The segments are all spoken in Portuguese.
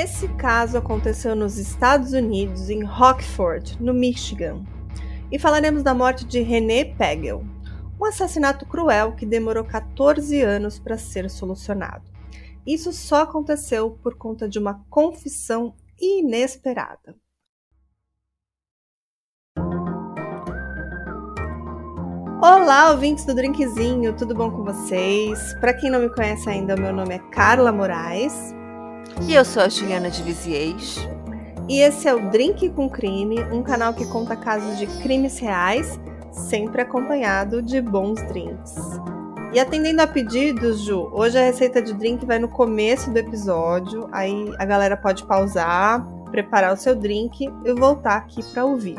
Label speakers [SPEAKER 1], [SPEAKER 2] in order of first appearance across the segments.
[SPEAKER 1] Esse caso aconteceu nos Estados Unidos, em Rockford, no Michigan. E falaremos da morte de René Pegel, um assassinato cruel que demorou 14 anos para ser solucionado. Isso só aconteceu por conta de uma confissão inesperada. Olá, ouvintes do Drinkzinho, tudo bom com vocês? Para quem não me conhece ainda, meu nome é Carla Moraes.
[SPEAKER 2] E eu sou a Juliana de Viziers.
[SPEAKER 1] E esse é o Drink com Crime, um canal que conta casos de crimes reais, sempre acompanhado de bons drinks. E atendendo a pedidos, Ju, hoje a receita de drink vai no começo do episódio, aí a galera pode pausar, preparar o seu drink e voltar aqui para ouvir.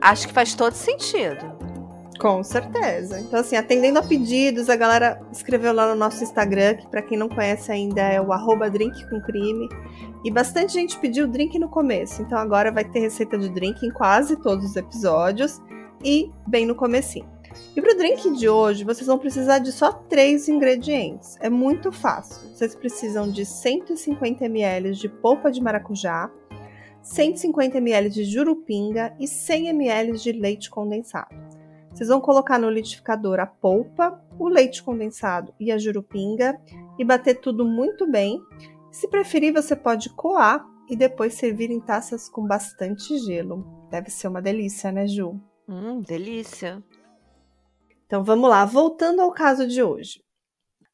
[SPEAKER 2] Acho que faz todo sentido.
[SPEAKER 1] Com certeza. Então, assim, atendendo a pedidos, a galera escreveu lá no nosso Instagram, que para quem não conhece ainda é o arroba drink com crime. E bastante gente pediu drink no começo. Então agora vai ter receita de drink em quase todos os episódios e bem no comecinho. E para o drink de hoje, vocês vão precisar de só três ingredientes. É muito fácil. Vocês precisam de 150 ml de polpa de maracujá, 150 ml de jurupinga e 100 ml de leite condensado. Vocês vão colocar no liquidificador a polpa, o leite condensado e a jurupinga e bater tudo muito bem. Se preferir, você pode coar e depois servir em taças com bastante gelo. Deve ser uma delícia, né, Ju?
[SPEAKER 2] Hum, delícia.
[SPEAKER 1] Então vamos lá, voltando ao caso de hoje.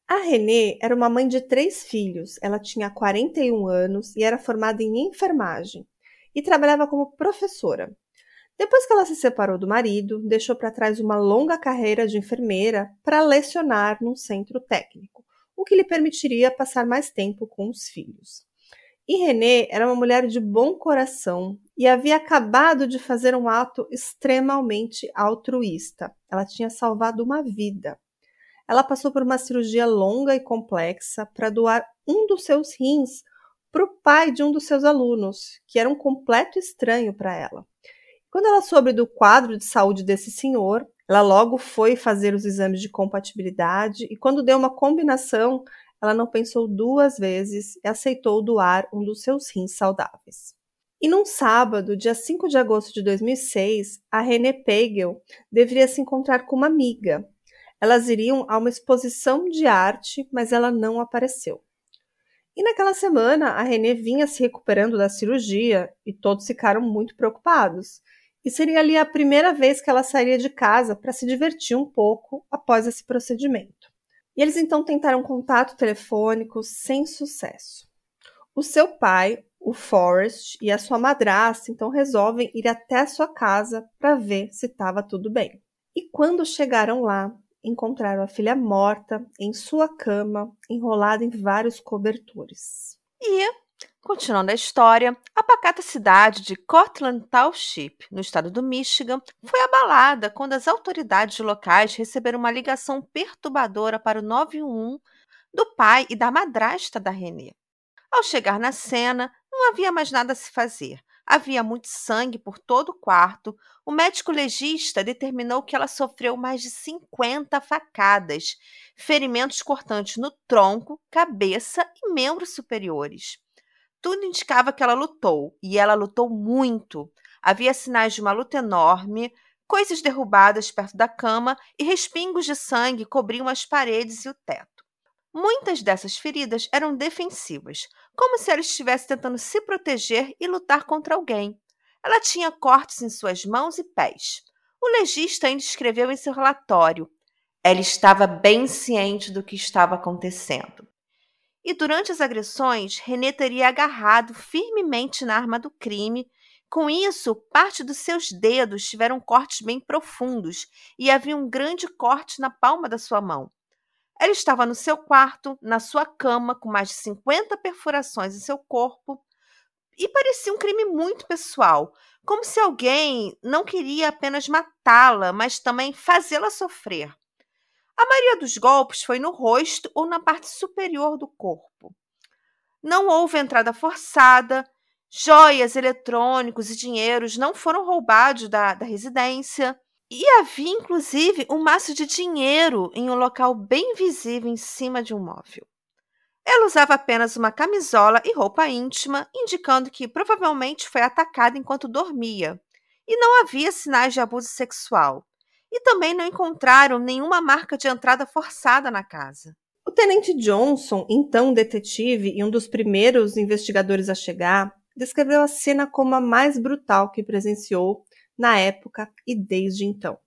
[SPEAKER 1] A Renê era uma mãe de três filhos. Ela tinha 41 anos e era formada em enfermagem e trabalhava como professora. Depois que ela se separou do marido, deixou para trás uma longa carreira de enfermeira para lecionar num centro técnico, o que lhe permitiria passar mais tempo com os filhos. E Renée era uma mulher de bom coração e havia acabado de fazer um ato extremamente altruísta. Ela tinha salvado uma vida. Ela passou por uma cirurgia longa e complexa para doar um dos seus rins para o pai de um dos seus alunos, que era um completo estranho para ela. Quando ela soube do quadro de saúde desse senhor, ela logo foi fazer os exames de compatibilidade e, quando deu uma combinação, ela não pensou duas vezes e aceitou doar um dos seus rins saudáveis. E num sábado, dia 5 de agosto de 2006, a René Pegel deveria se encontrar com uma amiga. Elas iriam a uma exposição de arte, mas ela não apareceu. E naquela semana, a René vinha se recuperando da cirurgia e todos ficaram muito preocupados e seria ali a primeira vez que ela sairia de casa para se divertir um pouco após esse procedimento. E eles então tentaram contato telefônico sem sucesso. O seu pai, o Forrest, e a sua madrasta então resolvem ir até a sua casa para ver se estava tudo bem. E quando chegaram lá, encontraram a filha morta em sua cama, enrolada em vários cobertores.
[SPEAKER 2] E Continuando a história, a pacata cidade de Cortland Township, no estado do Michigan, foi abalada quando as autoridades locais receberam uma ligação perturbadora para o 911 do pai e da madrasta da Renée. Ao chegar na cena, não havia mais nada a se fazer. Havia muito sangue por todo o quarto. O médico legista determinou que ela sofreu mais de 50 facadas, ferimentos cortantes no tronco, cabeça e membros superiores. Tudo indicava que ela lutou, e ela lutou muito. Havia sinais de uma luta enorme, coisas derrubadas perto da cama e respingos de sangue cobriam as paredes e o teto. Muitas dessas feridas eram defensivas, como se ela estivesse tentando se proteger e lutar contra alguém. Ela tinha cortes em suas mãos e pés. O legista ainda escreveu em seu relatório: ela estava bem ciente do que estava acontecendo. E durante as agressões, René teria agarrado firmemente na arma do crime. Com isso, parte dos seus dedos tiveram cortes bem profundos e havia um grande corte na palma da sua mão. Ela estava no seu quarto, na sua cama, com mais de 50 perfurações em seu corpo, e parecia um crime muito pessoal, como se alguém não queria apenas matá-la, mas também fazê-la sofrer. A maioria dos golpes foi no rosto ou na parte superior do corpo. Não houve entrada forçada, joias, eletrônicos e dinheiros não foram roubados da, da residência. E havia, inclusive, um maço de dinheiro em um local bem visível em cima de um móvel. Ela usava apenas uma camisola e roupa íntima, indicando que provavelmente foi atacada enquanto dormia. E não havia sinais de abuso sexual. E também não encontraram nenhuma marca de entrada forçada na casa.
[SPEAKER 1] O tenente Johnson, então detetive e um dos primeiros investigadores a chegar, descreveu a cena como a mais brutal que presenciou na época e desde então.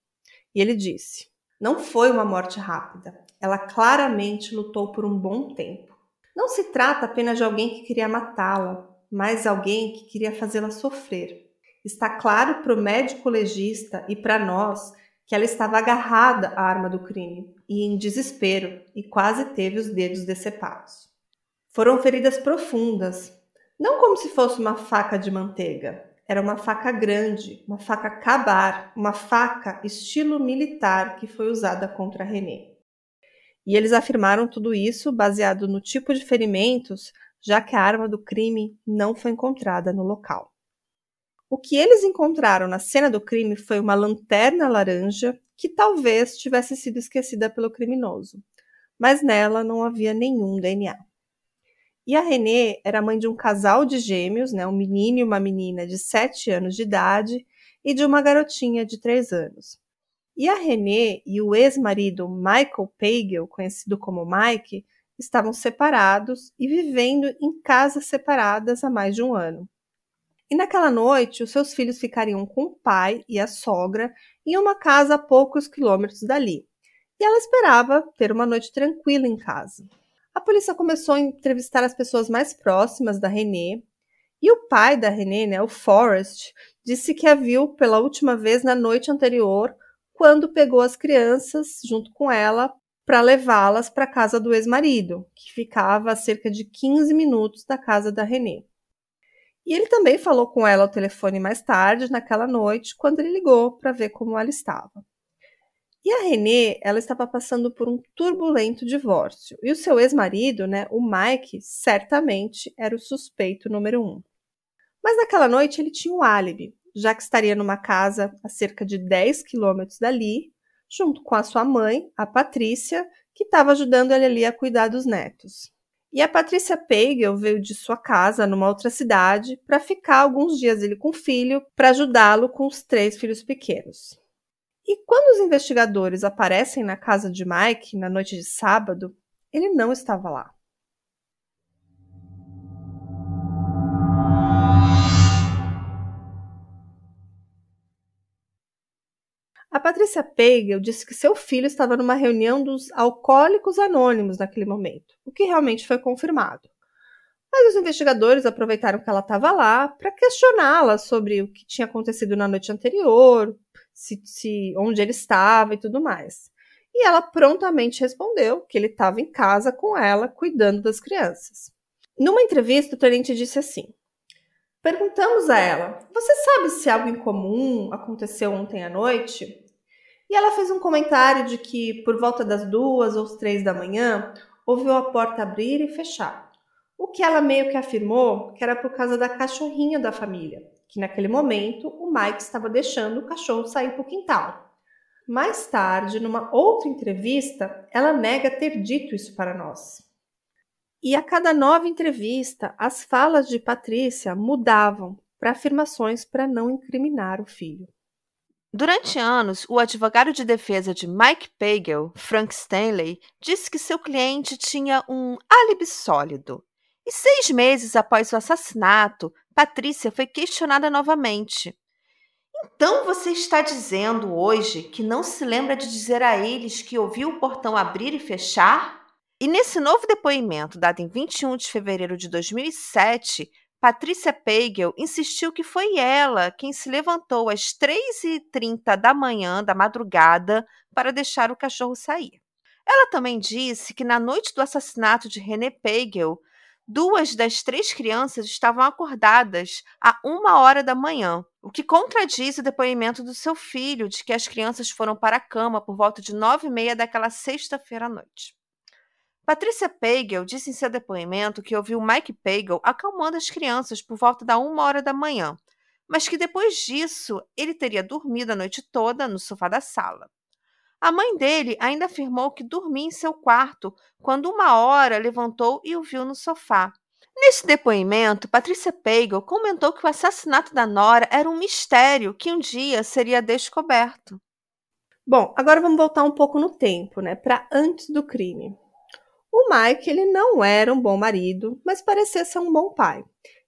[SPEAKER 1] E ele disse: Não foi uma morte rápida. Ela claramente lutou por um bom tempo. Não se trata apenas de alguém que queria matá-la, mas alguém que queria fazê-la sofrer. Está claro para o médico legista e para nós que ela estava agarrada à arma do crime e em desespero e quase teve os dedos decepados. Foram feridas profundas, não como se fosse uma faca de manteiga. Era uma faca grande, uma faca cabar, uma faca estilo militar que foi usada contra René. E eles afirmaram tudo isso baseado no tipo de ferimentos, já que a arma do crime não foi encontrada no local. O que eles encontraram na cena do crime foi uma lanterna laranja que talvez tivesse sido esquecida pelo criminoso, mas nela não havia nenhum DNA. E a Renée era mãe de um casal de gêmeos, né, um menino e uma menina de 7 anos de idade e de uma garotinha de 3 anos. E a René e o ex-marido Michael Pagel, conhecido como Mike, estavam separados e vivendo em casas separadas há mais de um ano. E naquela noite, os seus filhos ficariam com o pai e a sogra em uma casa a poucos quilômetros dali. E ela esperava ter uma noite tranquila em casa. A polícia começou a entrevistar as pessoas mais próximas da René, e o pai da René, né, o Forrest, disse que a viu pela última vez na noite anterior quando pegou as crianças junto com ela para levá-las para a casa do ex-marido, que ficava a cerca de 15 minutos da casa da Renée. E ele também falou com ela ao telefone mais tarde, naquela noite, quando ele ligou para ver como ela estava. E a Renée, ela estava passando por um turbulento divórcio. E o seu ex-marido, né, o Mike, certamente era o suspeito número um. Mas naquela noite ele tinha um álibi já que estaria numa casa a cerca de 10 quilômetros dali, junto com a sua mãe, a Patrícia, que estava ajudando ele ali a cuidar dos netos. E a Patrícia Pagel veio de sua casa numa outra cidade para ficar alguns dias ele com o filho para ajudá-lo com os três filhos pequenos. E quando os investigadores aparecem na casa de Mike na noite de sábado, ele não estava lá. A Patrícia Pagel disse que seu filho estava numa reunião dos alcoólicos anônimos naquele momento, o que realmente foi confirmado. Mas os investigadores aproveitaram que ela estava lá para questioná-la sobre o que tinha acontecido na noite anterior, se, se, onde ele estava e tudo mais. E ela prontamente respondeu que ele estava em casa com ela, cuidando das crianças. Numa entrevista, o tenente disse assim: Perguntamos a ela: Você sabe se algo incomum aconteceu ontem à noite? E ela fez um comentário de que, por volta das duas ou três da manhã, ouviu a porta abrir e fechar. O que ela meio que afirmou que era por causa da cachorrinha da família, que naquele momento o Mike estava deixando o cachorro sair para o quintal. Mais tarde, numa outra entrevista, ela nega ter dito isso para nós. E a cada nova entrevista, as falas de Patrícia mudavam para afirmações para não incriminar o filho.
[SPEAKER 2] Durante anos, o advogado de defesa de Mike Pagel, Frank Stanley, disse que seu cliente tinha um álibi sólido. E seis meses após o assassinato, Patrícia foi questionada novamente. Então você está dizendo hoje que não se lembra de dizer a eles que ouviu o portão abrir e fechar? E nesse novo depoimento, dado em 21 de fevereiro de 2007, Patrícia Pagel insistiu que foi ela quem se levantou às 3h30 da manhã, da madrugada, para deixar o cachorro sair. Ela também disse que na noite do assassinato de René Pagel, duas das três crianças estavam acordadas a uma hora da manhã, o que contradiz o depoimento do seu filho de que as crianças foram para a cama por volta de nove e meia daquela sexta-feira à noite. Patrícia Pagel disse em seu depoimento que ouviu Mike Pagel acalmando as crianças por volta da uma hora da manhã, mas que depois disso ele teria dormido a noite toda no sofá da sala. A mãe dele ainda afirmou que dormia em seu quarto quando uma hora levantou e o viu no sofá. Nesse depoimento, Patrícia Pagel comentou que o assassinato da Nora era um mistério que um dia seria descoberto.
[SPEAKER 1] Bom, agora vamos voltar um pouco no tempo, né, para antes do crime. O Mike, ele não era um bom marido, mas parecia ser um bom pai.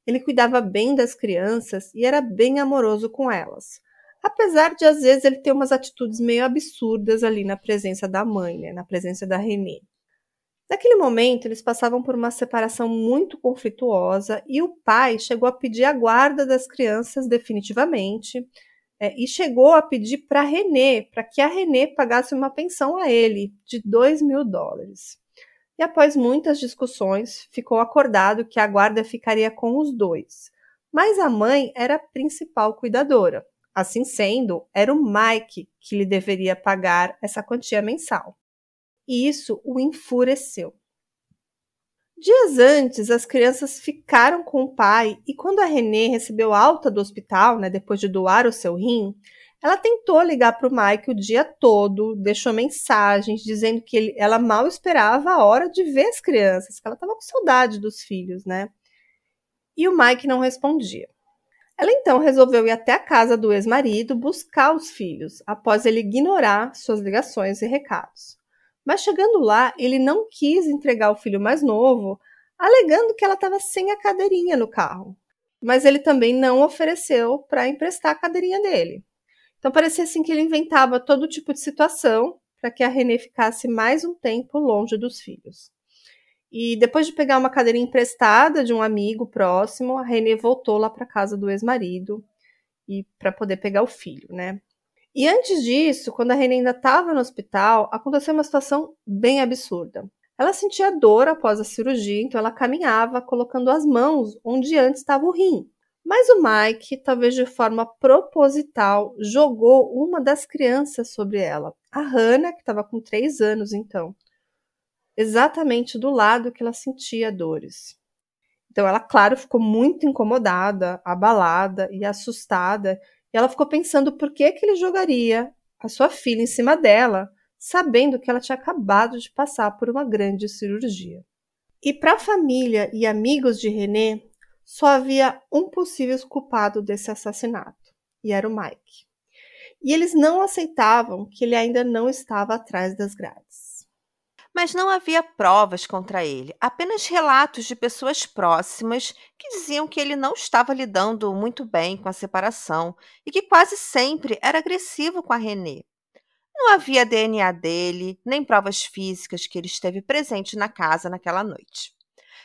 [SPEAKER 1] Ele cuidava bem das crianças e era bem amoroso com elas. Apesar de às vezes ele ter umas atitudes meio absurdas ali na presença da mãe, né, na presença da Renée. Naquele momento, eles passavam por uma separação muito conflituosa e o pai chegou a pedir a guarda das crianças definitivamente é, e chegou a pedir para René, para que a René pagasse uma pensão a ele de 2 mil dólares. E após muitas discussões, ficou acordado que a guarda ficaria com os dois. Mas a mãe era a principal cuidadora. Assim sendo, era o Mike que lhe deveria pagar essa quantia mensal. E isso o enfureceu. Dias antes, as crianças ficaram com o pai e quando a Renée recebeu alta do hospital, né, depois de doar o seu rim, ela tentou ligar para o Mike o dia todo, deixou mensagens dizendo que ele, ela mal esperava a hora de ver as crianças, que ela estava com saudade dos filhos, né? E o Mike não respondia. Ela então resolveu ir até a casa do ex-marido buscar os filhos, após ele ignorar suas ligações e recados. Mas chegando lá, ele não quis entregar o filho mais novo, alegando que ela estava sem a cadeirinha no carro. Mas ele também não ofereceu para emprestar a cadeirinha dele. Então parecia assim que ele inventava todo tipo de situação para que a Renée ficasse mais um tempo longe dos filhos. E depois de pegar uma cadeirinha emprestada de um amigo próximo, a Renée voltou lá para casa do ex-marido e para poder pegar o filho, né? E antes disso, quando a Renée ainda estava no hospital, aconteceu uma situação bem absurda. Ela sentia dor após a cirurgia, então ela caminhava colocando as mãos onde antes estava o rim. Mas o Mike, talvez de forma proposital, jogou uma das crianças sobre ela, a Hannah, que estava com três anos então, exatamente do lado que ela sentia dores. Então ela, claro, ficou muito incomodada, abalada e assustada, e ela ficou pensando por que, que ele jogaria a sua filha em cima dela, sabendo que ela tinha acabado de passar por uma grande cirurgia. E para a família e amigos de René, só havia um possível culpado desse assassinato, e era o Mike. E eles não aceitavam que ele ainda não estava atrás das grades.
[SPEAKER 2] Mas não havia provas contra ele, apenas relatos de pessoas próximas que diziam que ele não estava lidando muito bem com a separação e que quase sempre era agressivo com a Renée. Não havia DNA dele, nem provas físicas que ele esteve presente na casa naquela noite.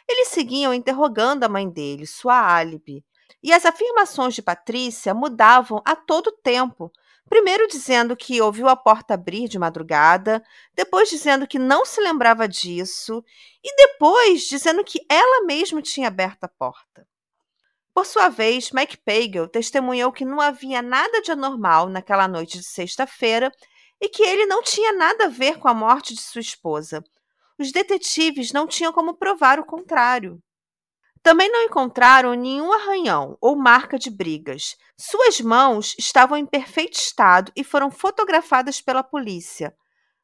[SPEAKER 2] Eles seguiam interrogando a mãe dele, sua álibi, e as afirmações de Patrícia mudavam a todo tempo. Primeiro dizendo que ouviu a porta abrir de madrugada, depois dizendo que não se lembrava disso, e depois dizendo que ela mesma tinha aberto a porta. Por sua vez, Mike Pagel testemunhou que não havia nada de anormal naquela noite de sexta-feira e que ele não tinha nada a ver com a morte de sua esposa, os detetives não tinham como provar o contrário. Também não encontraram nenhum arranhão ou marca de brigas. Suas mãos estavam em perfeito estado e foram fotografadas pela polícia.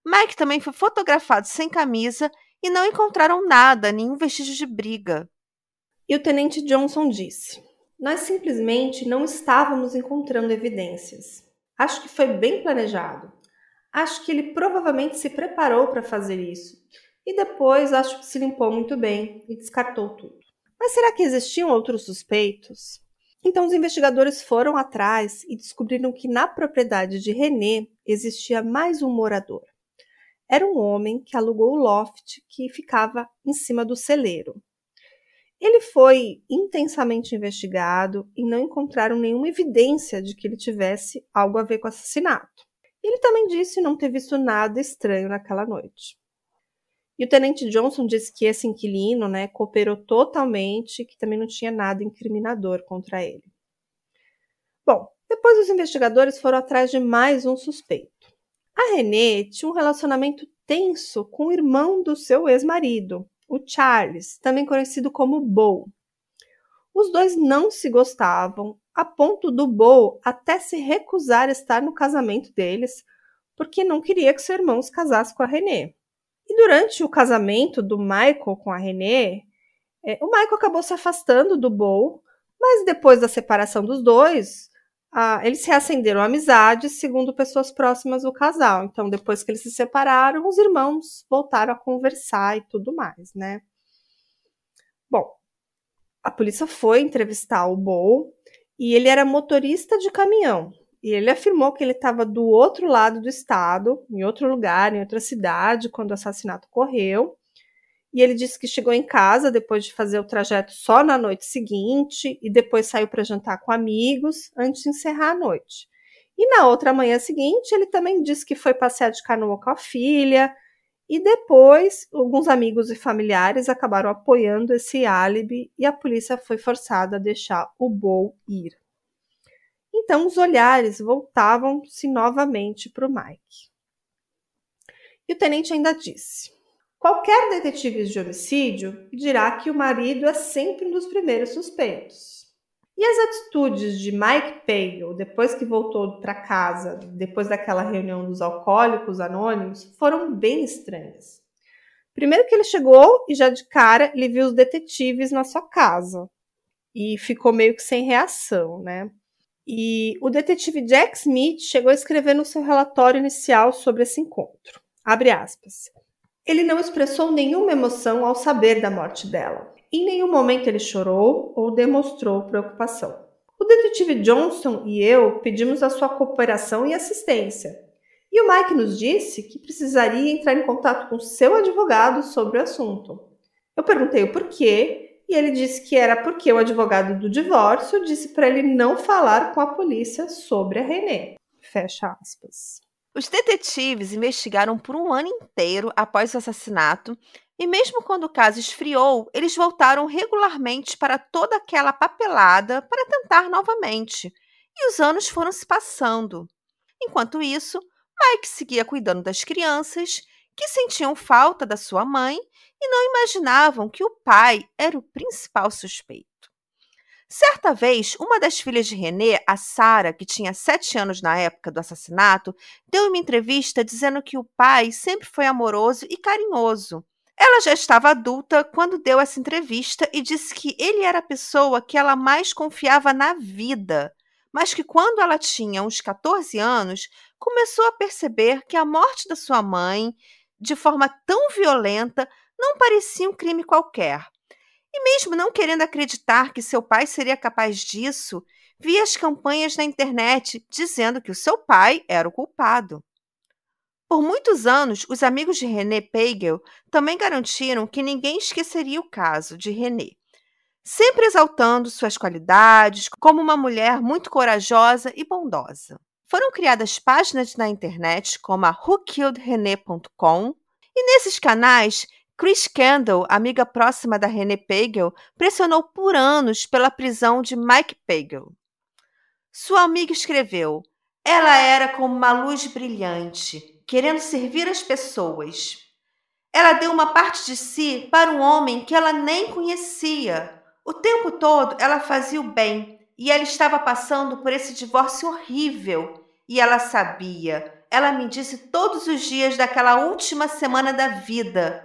[SPEAKER 2] Mike também foi fotografado sem camisa e não encontraram nada, nenhum vestígio de briga.
[SPEAKER 1] E o tenente Johnson disse: Nós simplesmente não estávamos encontrando evidências. Acho que foi bem planejado. Acho que ele provavelmente se preparou para fazer isso e depois acho que se limpou muito bem e descartou tudo. Mas será que existiam outros suspeitos? Então os investigadores foram atrás e descobriram que na propriedade de René existia mais um morador. Era um homem que alugou o loft que ficava em cima do celeiro. Ele foi intensamente investigado e não encontraram nenhuma evidência de que ele tivesse algo a ver com o assassinato. Ele também disse não ter visto nada estranho naquela noite. E o tenente Johnson disse que esse inquilino né, cooperou totalmente, que também não tinha nada incriminador contra ele. Bom, depois os investigadores foram atrás de mais um suspeito. A Renée tinha um relacionamento tenso com o irmão do seu ex-marido, o Charles, também conhecido como Bo. Os dois não se gostavam, a ponto do Bo até se recusar a estar no casamento deles, porque não queria que seu irmão se casasse com a Renée. E durante o casamento do Michael com a Renée, é, o Michael acabou se afastando do Bo, mas depois da separação dos dois, eles reacenderam a amizade, segundo pessoas próximas do casal. Então, depois que eles se separaram, os irmãos voltaram a conversar e tudo mais, né? Bom, a polícia foi entrevistar o Bo e ele era motorista de caminhão. E ele afirmou que ele estava do outro lado do estado, em outro lugar, em outra cidade, quando o assassinato ocorreu. E ele disse que chegou em casa depois de fazer o trajeto só na noite seguinte e depois saiu para jantar com amigos antes de encerrar a noite. E na outra manhã seguinte, ele também disse que foi passear de canoa com a filha. E depois, alguns amigos e familiares acabaram apoiando esse álibi e a polícia foi forçada a deixar o Bo ir. Então os olhares voltavam-se novamente para o Mike. E o tenente ainda disse: qualquer detetive de homicídio dirá que o marido é sempre um dos primeiros suspeitos. E as atitudes de Mike Pagel depois que voltou para casa, depois daquela reunião dos alcoólicos anônimos, foram bem estranhas. Primeiro que ele chegou e já de cara ele viu os detetives na sua casa e ficou meio que sem reação, né? E o detetive Jack Smith chegou a escrever no seu relatório inicial sobre esse encontro. Abre aspas. Ele não expressou nenhuma emoção ao saber da morte dela. Em nenhum momento ele chorou ou demonstrou preocupação. O detetive Johnson e eu pedimos a sua cooperação e assistência. E o Mike nos disse que precisaria entrar em contato com seu advogado sobre o assunto. Eu perguntei o porquê e ele disse que era porque o advogado do divórcio disse para ele não falar com a polícia sobre a René. Fecha aspas.
[SPEAKER 2] Os detetives investigaram por um ano inteiro após o assassinato e, mesmo quando o caso esfriou, eles voltaram regularmente para toda aquela papelada para tentar novamente. E os anos foram se passando. Enquanto isso, Mike seguia cuidando das crianças, que sentiam falta da sua mãe e não imaginavam que o pai era o principal suspeito. Certa vez, uma das filhas de René, a Sara, que tinha sete anos na época do assassinato, deu uma entrevista dizendo que o pai sempre foi amoroso e carinhoso. Ela já estava adulta quando deu essa entrevista e disse que ele era a pessoa que ela mais confiava na vida, mas que quando ela tinha uns 14 anos, começou a perceber que a morte da sua mãe, de forma tão violenta, não parecia um crime qualquer. E mesmo não querendo acreditar que seu pai seria capaz disso, via as campanhas na internet dizendo que o seu pai era o culpado. Por muitos anos, os amigos de René Pagel também garantiram que ninguém esqueceria o caso de René, sempre exaltando suas qualidades como uma mulher muito corajosa e bondosa. Foram criadas páginas na internet como a whokilledrené.com e nesses canais Chris Kendall, amiga próxima da René Pagel, pressionou por anos pela prisão de Mike Pagel. Sua amiga escreveu: Ela era como uma luz brilhante, querendo servir as pessoas. Ela deu uma parte de si para um homem que ela nem conhecia. O tempo todo ela fazia o bem e ela estava passando por esse divórcio horrível. E ela sabia. Ela me disse todos os dias daquela última semana da vida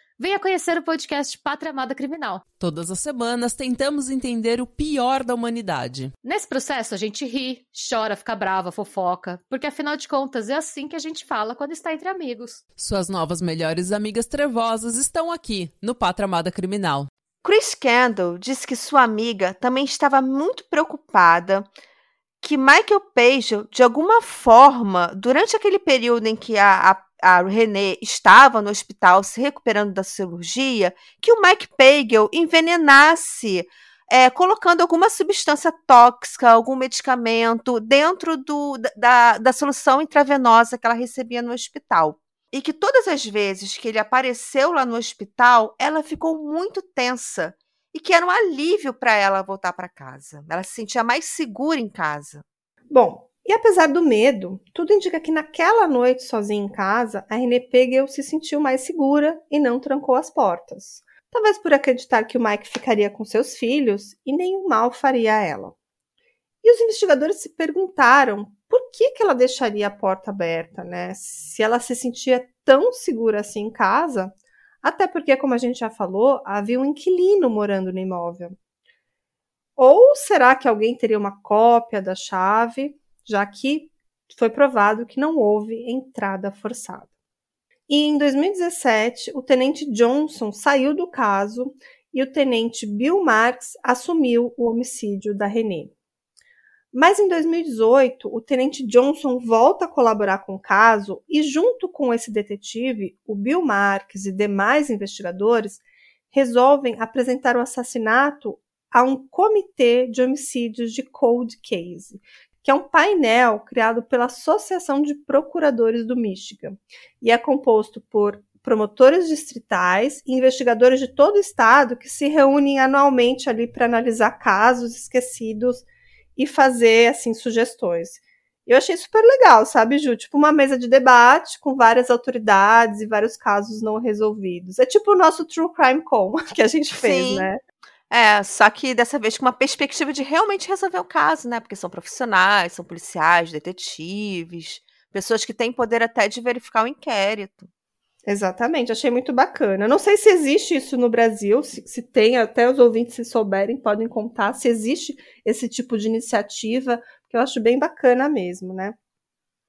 [SPEAKER 3] Venha conhecer o podcast Pátria Amada Criminal.
[SPEAKER 4] Todas as semanas tentamos entender o pior da humanidade.
[SPEAKER 3] Nesse processo a gente ri, chora, fica brava, fofoca, porque afinal de contas é assim que a gente fala quando está entre amigos.
[SPEAKER 4] Suas novas melhores amigas trevosas estão aqui no Pátria Amada Criminal.
[SPEAKER 2] Chris Kendall disse que sua amiga também estava muito preocupada que Michael Page, de alguma forma, durante aquele período em que a, a a René estava no hospital se recuperando da cirurgia, que o Mike Pagel envenenasse, é, colocando alguma substância tóxica, algum medicamento dentro do, da, da solução intravenosa que ela recebia no hospital. E que todas as vezes que ele apareceu lá no hospital, ela ficou muito tensa e que era um alívio para ela voltar para casa. Ela se sentia mais segura em casa.
[SPEAKER 1] Bom, E apesar do medo, tudo indica que naquela noite sozinha em casa, a Renée Pegel se sentiu mais segura e não trancou as portas. Talvez por acreditar que o Mike ficaria com seus filhos e nenhum mal faria a ela. E os investigadores se perguntaram por que, que ela deixaria a porta aberta, né? Se ela se sentia tão segura assim em casa, até porque, como a gente já falou, havia um inquilino morando no imóvel. Ou será que alguém teria uma cópia da chave, já que foi provado que não houve entrada forçada? E em 2017, o tenente Johnson saiu do caso e o tenente Bill Marks assumiu o homicídio da Renée. Mas em 2018, o tenente Johnson volta a colaborar com o caso e, junto com esse detetive, o Bill Marks e demais investigadores, resolvem apresentar o assassinato a um comitê de homicídios de cold case, que é um painel criado pela Associação de Procuradores do Michigan e é composto por promotores distritais e investigadores de todo o estado que se reúnem anualmente ali para analisar casos esquecidos e fazer assim sugestões. Eu achei super legal, sabe, Ju? Tipo uma mesa de debate com várias autoridades e vários casos não resolvidos. É tipo o nosso True Crime Com que a gente fez,
[SPEAKER 2] Sim.
[SPEAKER 1] né?
[SPEAKER 2] É, só que dessa vez com uma perspectiva de realmente resolver o caso, né? Porque são profissionais, são policiais, detetives, pessoas que têm poder até de verificar o inquérito.
[SPEAKER 1] Exatamente, achei muito bacana. Não sei se existe isso no Brasil, se, se tem, até os ouvintes, se souberem, podem contar se existe esse tipo de iniciativa, que eu acho bem bacana mesmo, né?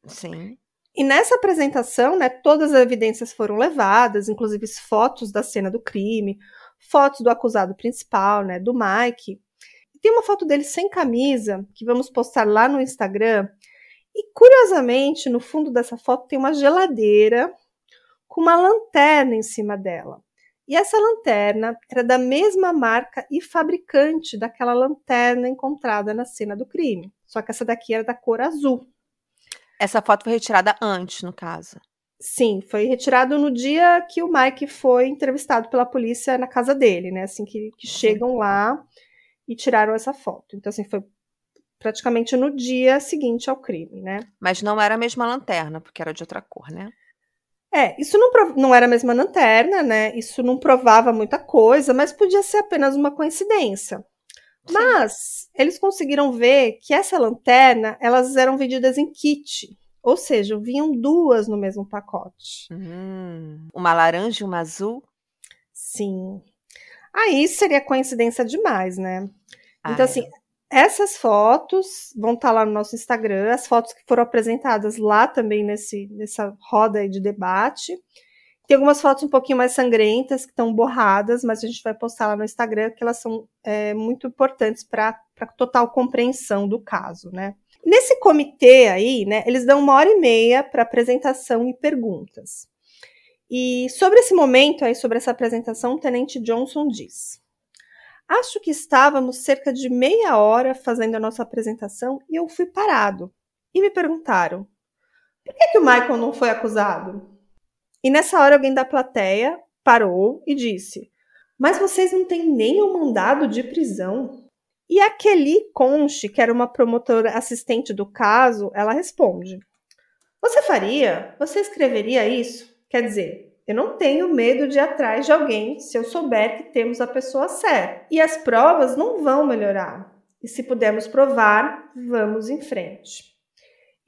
[SPEAKER 2] Sim.
[SPEAKER 1] E nessa apresentação, né, todas as evidências foram levadas, inclusive fotos da cena do crime, fotos do acusado principal, né, do Mike. Tem uma foto dele sem camisa, que vamos postar lá no Instagram. E curiosamente, no fundo dessa foto tem uma geladeira com uma lanterna em cima dela. E essa lanterna era da mesma marca e fabricante daquela lanterna encontrada na cena do crime. Só que essa daqui era da cor azul.
[SPEAKER 2] Essa foto foi retirada antes, no caso.
[SPEAKER 1] Sim, foi retirado no dia que o Mike foi entrevistado pela polícia na casa dele, né? Assim que, que chegam lá e tiraram essa foto. Então, assim, foi praticamente no dia seguinte ao crime, né?
[SPEAKER 2] Mas não era a mesma lanterna, porque era de outra cor, né?
[SPEAKER 1] É, isso não, não era a mesma lanterna, né? Isso não provava muita coisa, mas podia ser apenas uma coincidência. Sim. Mas eles conseguiram ver que essa lanterna, elas eram vendidas em kit. Ou seja, vinham duas no mesmo pacote.
[SPEAKER 2] Hum, uma laranja e uma azul?
[SPEAKER 1] Sim. Aí seria coincidência demais, né?
[SPEAKER 2] Ah,
[SPEAKER 1] então,
[SPEAKER 2] é.
[SPEAKER 1] assim, essas fotos vão estar lá no nosso Instagram, as fotos que foram apresentadas lá também nesse, nessa roda de debate. Tem algumas fotos um pouquinho mais sangrentas, que estão borradas, mas a gente vai postar lá no Instagram, que elas são é, muito importantes para a total compreensão do caso, né? Nesse comitê aí, né, eles dão uma hora e meia para apresentação e perguntas. E sobre esse momento aí, sobre essa apresentação, o Tenente Johnson diz: Acho que estávamos cerca de meia hora fazendo a nossa apresentação e eu fui parado. E me perguntaram: por que, que o Michael não foi acusado? E nessa hora alguém da plateia parou e disse: Mas vocês não têm nenhum mandado de prisão? E a Kelly Conche, que era uma promotora assistente do caso, ela responde: Você faria? Você escreveria isso? Quer dizer, eu não tenho medo de ir atrás de alguém se eu souber que temos a pessoa certa. E as provas não vão melhorar. E se pudermos provar, vamos em frente.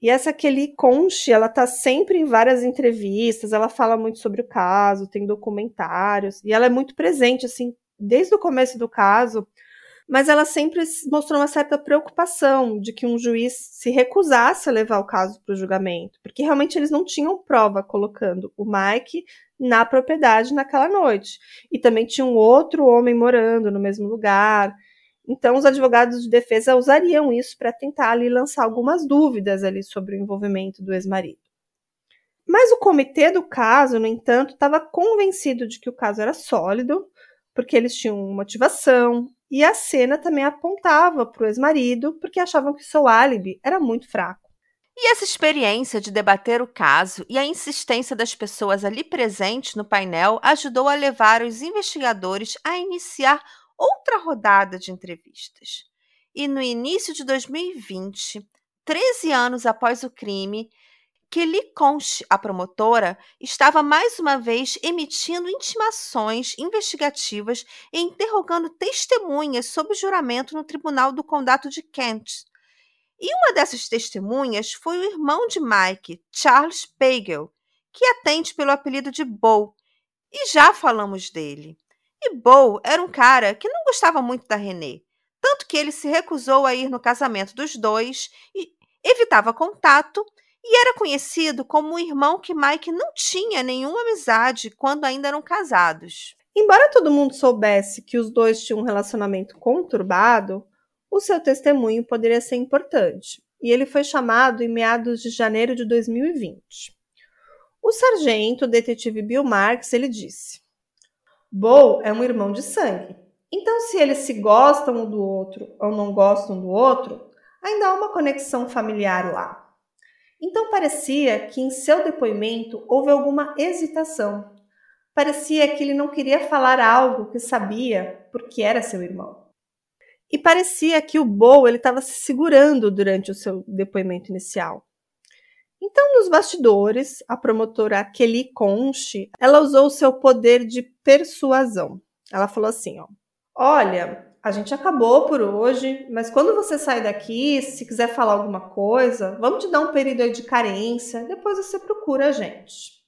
[SPEAKER 1] E essa Kelly Conche, ela tá sempre em várias entrevistas, ela fala muito sobre o caso, tem documentários, e ela é muito presente, assim, desde o começo do caso, mas ela sempre mostrou uma certa preocupação de que um juiz se recusasse a levar o caso para o julgamento, porque realmente eles não tinham prova colocando o Mike na propriedade naquela noite. E também tinha um outro homem morando no mesmo lugar. Então, os advogados de defesa usariam isso para tentar ali lançar algumas dúvidas ali sobre o envolvimento do ex-marido. Mas o comitê do caso, no entanto, estava convencido de que o caso era sólido, porque eles tinham motivação, e a cena também apontava para o ex-marido, porque achavam que seu álibi era muito fraco.
[SPEAKER 2] E essa experiência de debater o caso e a insistência das pessoas ali presentes no painel ajudou a levar os investigadores a iniciar outra rodada de entrevistas. E no início de 2020, 13 anos após o crime, Kelly Conch, a promotora, estava mais uma vez emitindo intimações investigativas e interrogando testemunhas sob juramento no Tribunal do Condado de Kent. E uma dessas testemunhas foi o irmão de Mike, Charles Pagel, que atende pelo apelido de Bo, e já falamos dele. E Bo era um cara que não gostava muito da Renée, tanto que ele se recusou a ir no casamento dos dois e evitava contato e era conhecido como o irmão que Mike não tinha nenhuma amizade quando ainda eram casados.
[SPEAKER 1] Embora todo mundo soubesse que os dois tinham um relacionamento conturbado, o seu testemunho poderia ser importante, e ele foi chamado em meados de janeiro de 2020. O sargento, o detetive Bill Marks, ele disse: Bo é um irmão de sangue. Então, se eles se gostam um do outro ou não gostam do outro, ainda há uma conexão familiar lá. Então parecia que em seu depoimento houve alguma hesitação. Parecia que ele não queria falar algo que sabia porque era seu irmão. E parecia que o Bo estava se segurando durante o seu depoimento inicial. Então, nos bastidores, a promotora Kelly Conche, ela usou o seu poder de persuasão. Ela falou assim, ó: "Olha, a gente acabou por hoje, mas quando você sair daqui, se quiser falar alguma coisa, vamos te dar um período de carência, depois você procura a gente.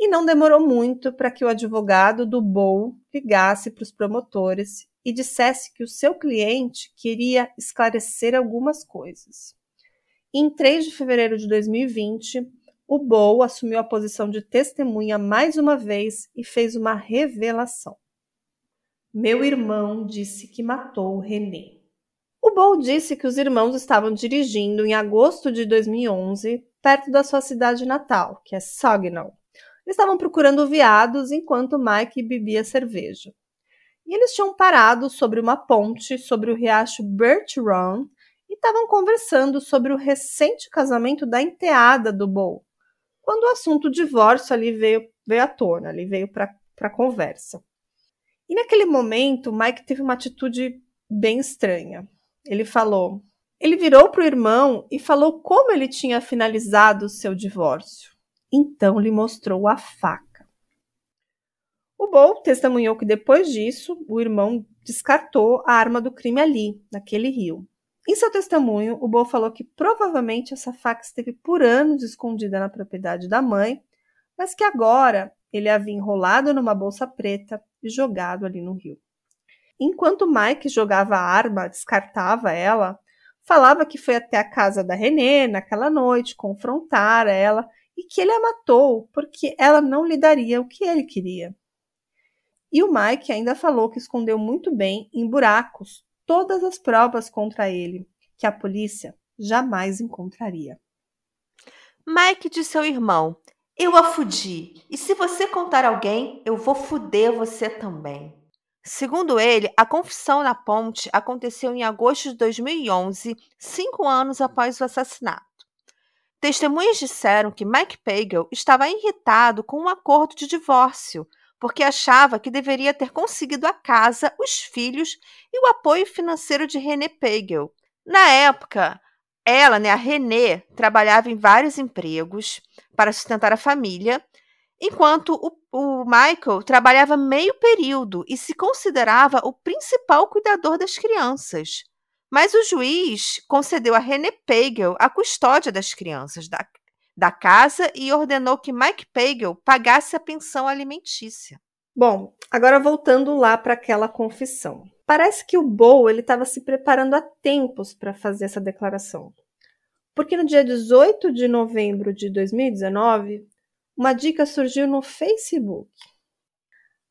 [SPEAKER 1] E não demorou muito para que o advogado do BOU ligasse para os promotores e dissesse que o seu cliente queria esclarecer algumas coisas. Em 3 de fevereiro de 2020, o BOU assumiu a posição de testemunha mais uma vez e fez uma revelação. Meu irmão disse que matou René. O Bol disse que os irmãos estavam dirigindo em agosto de 2011 perto da sua cidade natal, que é Saginaw. Estavam procurando veados enquanto Mike bebia cerveja. E eles tinham parado sobre uma ponte sobre o riacho Birch Run e estavam conversando sobre o recente casamento da enteada do Bol. Quando o assunto divórcio ali veio, veio à tona, ali veio para a conversa. E naquele momento, Mike teve uma atitude bem estranha. Ele falou. Ele virou para o irmão e falou como ele tinha finalizado o seu divórcio. Então lhe mostrou a faca. O Bo testemunhou que depois disso, o irmão descartou a arma do crime ali, naquele rio. Em seu testemunho, o Bo falou que provavelmente essa faca esteve por anos escondida na propriedade da mãe, mas que agora ele havia enrolado numa bolsa preta e jogado ali no rio. Enquanto Mike jogava a arma, descartava ela, falava que foi até a casa da Renée naquela noite confrontar ela e que ele a matou porque ela não lhe daria o que ele queria. E o Mike ainda falou que escondeu muito bem em buracos todas as provas contra ele, que a polícia jamais encontraria.
[SPEAKER 2] Mike disse ao irmão: eu a fudi. E se você contar alguém, eu vou fuder você também. Segundo ele, a confissão na ponte aconteceu em agosto de 2011, cinco anos após o assassinato. Testemunhas disseram que Mike Pagel estava irritado com um acordo de divórcio, porque achava que deveria ter conseguido a casa, os filhos e o apoio financeiro de René Pagel. Na época, ela, né, a Renée, trabalhava em vários empregos para sustentar a família, enquanto o, o Michael trabalhava meio período e se considerava o principal cuidador das crianças. Mas o juiz concedeu a René Pagel a custódia das crianças da, da casa e ordenou que Mike Pagel pagasse a pensão alimentícia.
[SPEAKER 1] Bom, agora voltando lá para aquela confissão. Parece que o Bo ele estava se preparando há tempos para fazer essa declaração. Porque no dia 18 de novembro de 2019, uma dica surgiu no Facebook.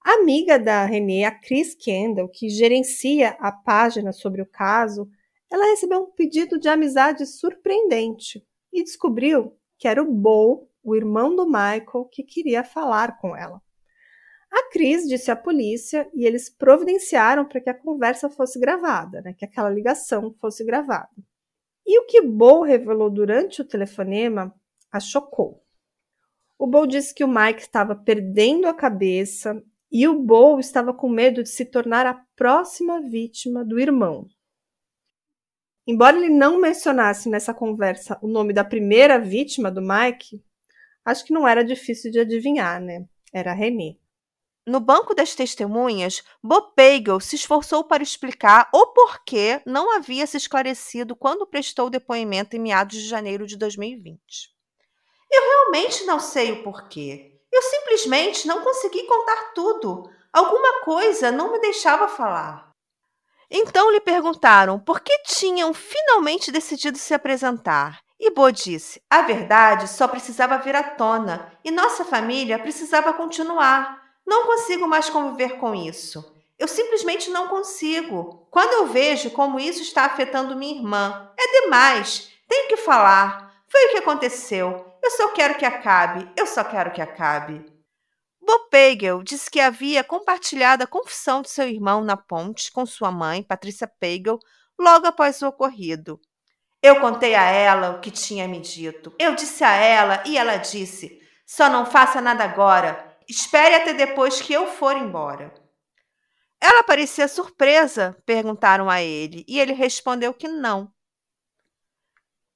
[SPEAKER 1] A amiga da Renée, a Chris Kendall, que gerencia a página sobre o caso, ela recebeu um pedido de amizade surpreendente e descobriu que era o Bo, o irmão do Michael, que queria falar com ela. A Cris disse à polícia e eles providenciaram para que a conversa fosse gravada, né, que aquela ligação fosse gravada. E o que Bo revelou durante o telefonema a chocou. O Bo disse que o Mike estava perdendo a cabeça e o Bo estava com medo de se tornar a próxima vítima do irmão. Embora ele não mencionasse nessa conversa o nome da primeira vítima do Mike, acho que não era difícil de adivinhar, né? Era René.
[SPEAKER 2] No banco das testemunhas, Bob Pagel se esforçou para explicar o porquê não havia se esclarecido quando prestou depoimento em meados de janeiro de 2020. Eu realmente não sei o porquê. Eu simplesmente não consegui contar tudo. Alguma coisa não me deixava falar. Então lhe perguntaram por que tinham finalmente decidido se apresentar. E Bo disse: a verdade só precisava vir à tona e nossa família precisava continuar. Não consigo mais conviver com isso. Eu simplesmente não consigo. Quando eu vejo como isso está afetando minha irmã, é demais. Tenho que falar. Foi o que aconteceu. Eu só quero que acabe. Eu só quero que acabe. Bob Pagel disse que havia compartilhado a confissão de seu irmão na ponte com sua mãe, Patrícia Pagel, logo após o ocorrido. Eu contei a ela o que tinha me dito. Eu disse a ela e ela disse: só não faça nada agora. Espere até depois que eu for embora. Ela parecia surpresa, perguntaram a ele, e ele respondeu que não.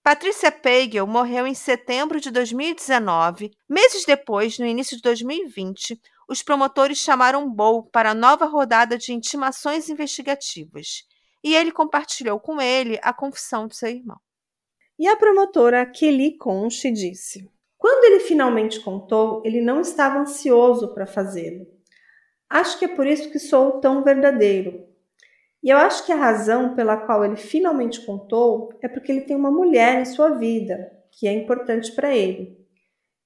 [SPEAKER 2] Patrícia Pagel morreu em setembro de 2019. Meses depois, no início de 2020, os promotores chamaram Bow para nova rodada de intimações investigativas e ele compartilhou com ele a confissão de seu irmão.
[SPEAKER 1] E a promotora Kelly Conche disse: quando ele finalmente contou, ele não estava ansioso para fazê-lo. Acho que é por isso que sou tão verdadeiro. E eu acho que a razão pela qual ele finalmente contou é porque ele tem uma mulher em sua vida, que é importante para ele.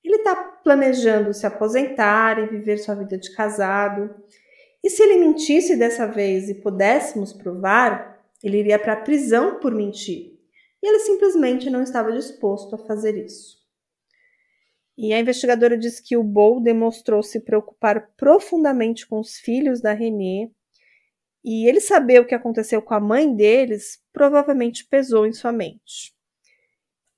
[SPEAKER 1] Ele está planejando se aposentar e viver sua vida de casado. E se ele mentisse dessa vez e pudéssemos provar, ele iria para a prisão por mentir. E ele simplesmente não estava disposto a fazer isso. E a investigadora diz que o Bowl demonstrou se preocupar profundamente com os filhos da Renée e ele saber o que aconteceu com a mãe deles provavelmente pesou em sua mente.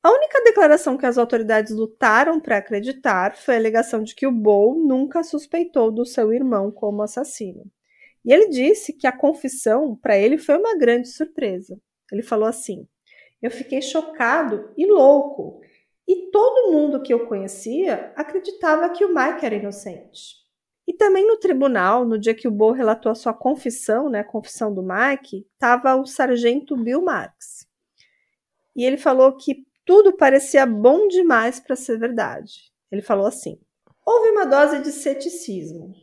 [SPEAKER 1] A única declaração que as autoridades lutaram para acreditar foi a alegação de que o Bowl nunca suspeitou do seu irmão como assassino. E ele disse que a confissão para ele foi uma grande surpresa. Ele falou assim: Eu fiquei chocado e louco. E todo mundo que eu conhecia acreditava que o Mike era inocente. E também no tribunal, no dia que o Bo relatou a sua confissão, né, a confissão do Mike, estava o sargento Bill Marks. E ele falou que tudo parecia bom demais para ser verdade. Ele falou assim: houve uma dose de ceticismo.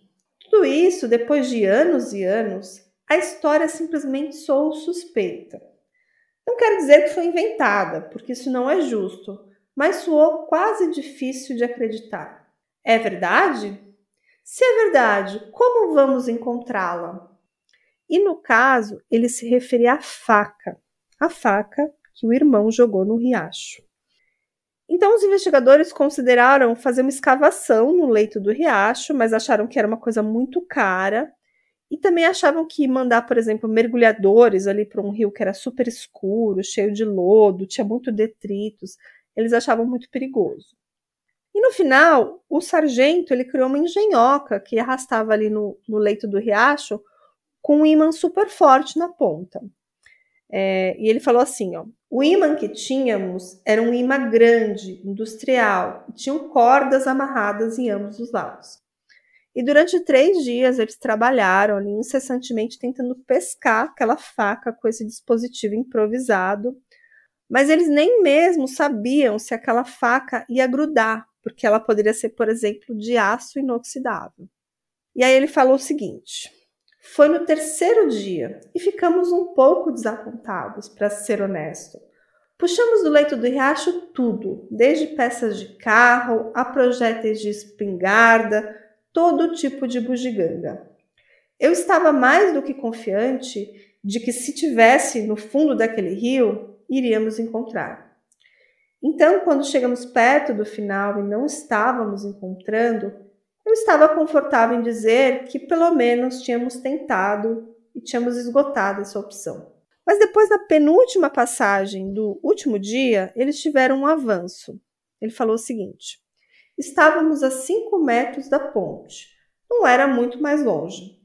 [SPEAKER 1] Tudo isso, depois de anos e anos, a história simplesmente soou suspeita. Não quero dizer que foi inventada, porque isso não é justo, mas soou quase difícil de acreditar. É verdade? Se é verdade, como vamos encontrá-la? E no caso, ele se referia à faca, a faca que o irmão jogou no riacho. Então, os investigadores consideraram fazer uma escavação no leito do riacho, mas acharam que era uma coisa muito cara. E também achavam que mandar, por exemplo, mergulhadores ali para um rio que era super escuro, cheio de lodo, tinha muito detritos, eles achavam muito perigoso. E no final, o sargento ele criou uma engenhoca que arrastava ali no, no leito do riacho com um imã super forte na ponta. É, e ele falou assim: ó, o imã que tínhamos era um imã grande, industrial, e tinham cordas amarradas em ambos os lados. E durante três dias eles trabalharam ali incessantemente tentando pescar aquela faca com esse dispositivo improvisado mas eles nem mesmo sabiam se aquela faca ia grudar, porque ela poderia ser, por exemplo, de aço inoxidável. E aí ele falou o seguinte: foi no terceiro dia e ficamos um pouco desapontados, para ser honesto. Puxamos do leito do riacho tudo, desde peças de carro a projéteis de espingarda, todo tipo de bugiganga. Eu estava mais do que confiante de que se tivesse no fundo daquele rio, iríamos encontrar. Então, quando chegamos perto do final e não estávamos encontrando, eu estava confortável em dizer que pelo menos tínhamos tentado e tínhamos esgotado essa opção. Mas depois da penúltima passagem do último dia, eles tiveram um avanço. Ele falou o seguinte: estávamos a cinco metros da ponte, não era muito mais longe.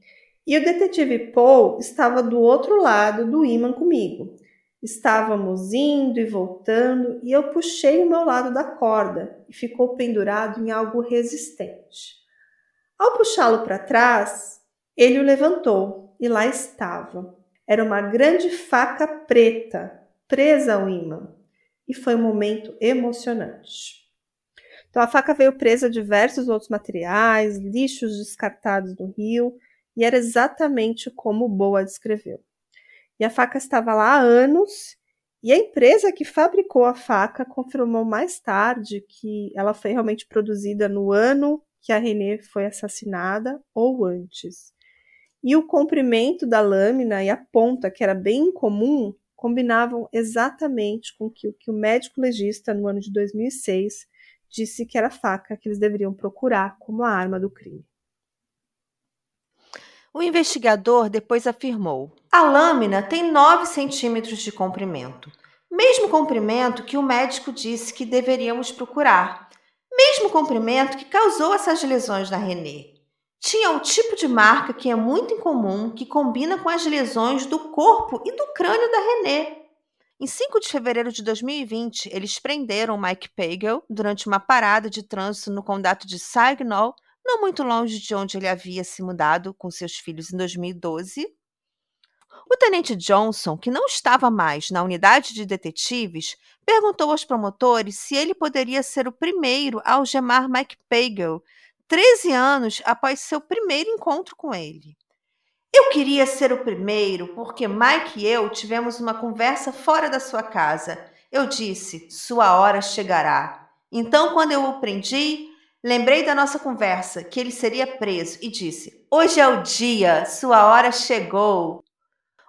[SPEAKER 1] E o detetive Paul estava do outro lado do imã comigo, Estávamos indo e voltando e eu puxei o meu lado da corda e ficou pendurado em algo resistente. Ao puxá-lo para trás, ele o levantou e lá estava. Era uma grande faca preta presa ao imã e foi um momento emocionante. Então a faca veio presa a diversos outros materiais, lixos descartados no rio, e era exatamente como Boa descreveu. E a faca estava lá há anos, e a empresa que fabricou a faca confirmou mais tarde que ela foi realmente produzida no ano que a Renée foi assassinada ou antes. E o comprimento da lâmina e a ponta, que era bem incomum, combinavam exatamente com o que, que o médico legista, no ano de 2006, disse que era a faca que eles deveriam procurar como a arma do crime.
[SPEAKER 2] O investigador depois afirmou: a lâmina tem 9 centímetros de comprimento, mesmo comprimento que o médico disse que deveríamos procurar, mesmo comprimento que causou essas lesões na René. Tinha o tipo de marca que é muito incomum, que combina com as lesões do corpo e do crânio da René. Em 5 de fevereiro de 2020, eles prenderam Mike Pagel durante uma parada de trânsito no condado de Saginaw, não muito longe de onde ele havia se mudado com seus filhos em 2012. O tenente Johnson, que não estava mais na unidade de detetives, perguntou aos promotores se ele poderia ser o primeiro a algemar Mike Pagel 13 anos após seu primeiro encontro com ele. Eu queria ser o primeiro porque Mike e eu tivemos uma conversa fora da sua casa. Eu disse: Sua hora chegará. Então, quando eu o prendi, lembrei da nossa conversa, que ele seria preso, e disse: Hoje é o dia, sua hora chegou.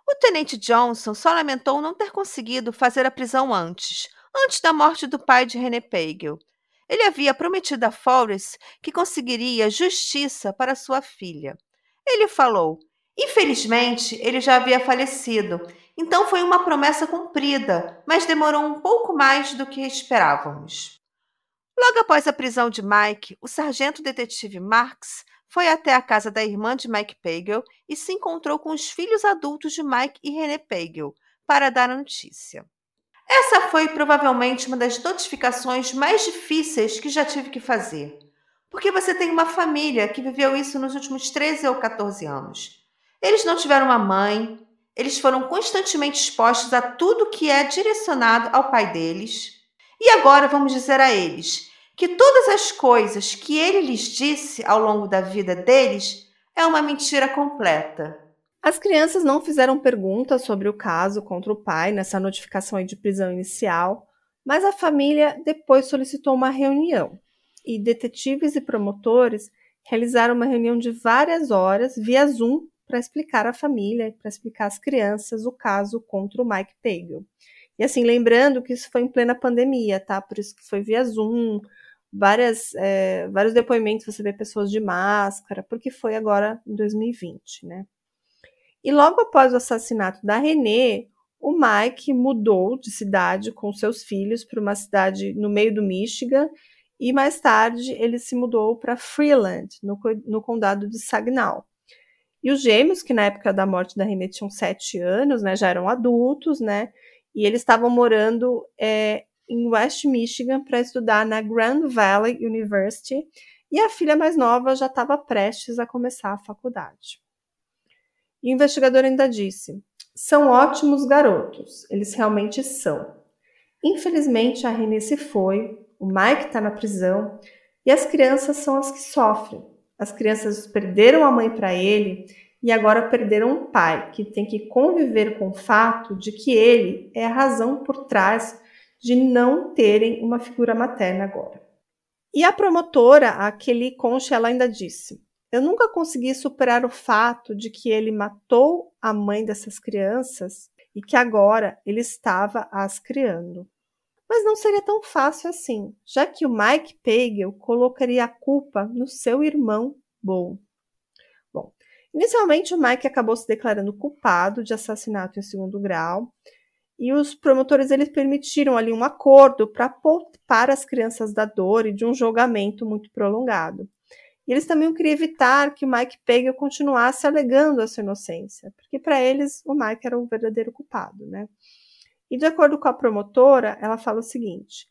[SPEAKER 2] O tenente Johnson só lamentou não ter conseguido fazer a prisão antes, antes da morte do pai de René Pagel. Ele havia prometido a Forrest que conseguiria justiça para sua filha. Ele falou: Infelizmente, ele já havia falecido, então foi uma promessa cumprida, mas demorou um pouco mais do que esperávamos. Logo após a prisão de Mike, o sargento detetive Marks foi até a casa da irmã de Mike Pagel e se encontrou com os filhos adultos de Mike e René Pagel para dar a notícia. Essa foi provavelmente uma das notificações mais difíceis que já tive que fazer. Porque você tem uma família que viveu isso nos últimos 13 ou 14 anos. Eles não tiveram uma mãe, eles foram constantemente expostos a tudo que é direcionado ao pai deles. E agora vamos dizer a eles que todas as coisas que ele lhes disse ao longo da vida deles é uma mentira completa.
[SPEAKER 1] As crianças não fizeram perguntas sobre o caso contra o pai nessa notificação de prisão inicial, mas a família depois solicitou uma reunião e detetives e promotores realizaram uma reunião de várias horas via Zoom para explicar à família, para explicar às crianças o caso contra o Mike Pagel. E assim, lembrando que isso foi em plena pandemia, tá? Por isso que foi via Zoom, várias, é, vários depoimentos, você vê pessoas de máscara, porque foi agora em 2020, né? E logo após o assassinato da Renée, o Mike mudou de cidade com seus filhos para uma cidade no meio do Michigan e mais tarde ele se mudou para Freeland, no, no, condado de Saginaw. E os gêmeos, que na época da morte da Renée tinham sete anos, né, já eram adultos, né, e eles estavam morando é, em West Michigan para estudar na Grand Valley University, e a filha mais nova já estava prestes a começar a faculdade. E o investigador ainda disse: são ótimos garotos, eles realmente são. Infelizmente, a Renée se foi, o Mike está na prisão e as crianças são as que sofrem. As crianças perderam a mãe para ele e agora perderam um pai que tem que conviver com o fato de que ele é a razão por trás de não terem uma figura materna agora. E a promotora, a Kelly Concha, ela ainda disse: eu nunca consegui superar o fato de que ele matou a mãe dessas crianças e que agora ele estava as criando. Mas não seria tão fácil assim, já que o Mike Pagel colocaria a culpa no seu irmão Bo. Inicialmente o Mike acabou se declarando culpado de assassinato em segundo grau e os promotores eles permitiram ali um acordo para poupar as crianças da dor e de um julgamento muito prolongado. E eles também queriam evitar que o Mike Pagel continuasse alegando a sua inocência, porque para eles o Mike era o verdadeiro culpado, né? E de acordo com a promotora, ela fala o seguinte: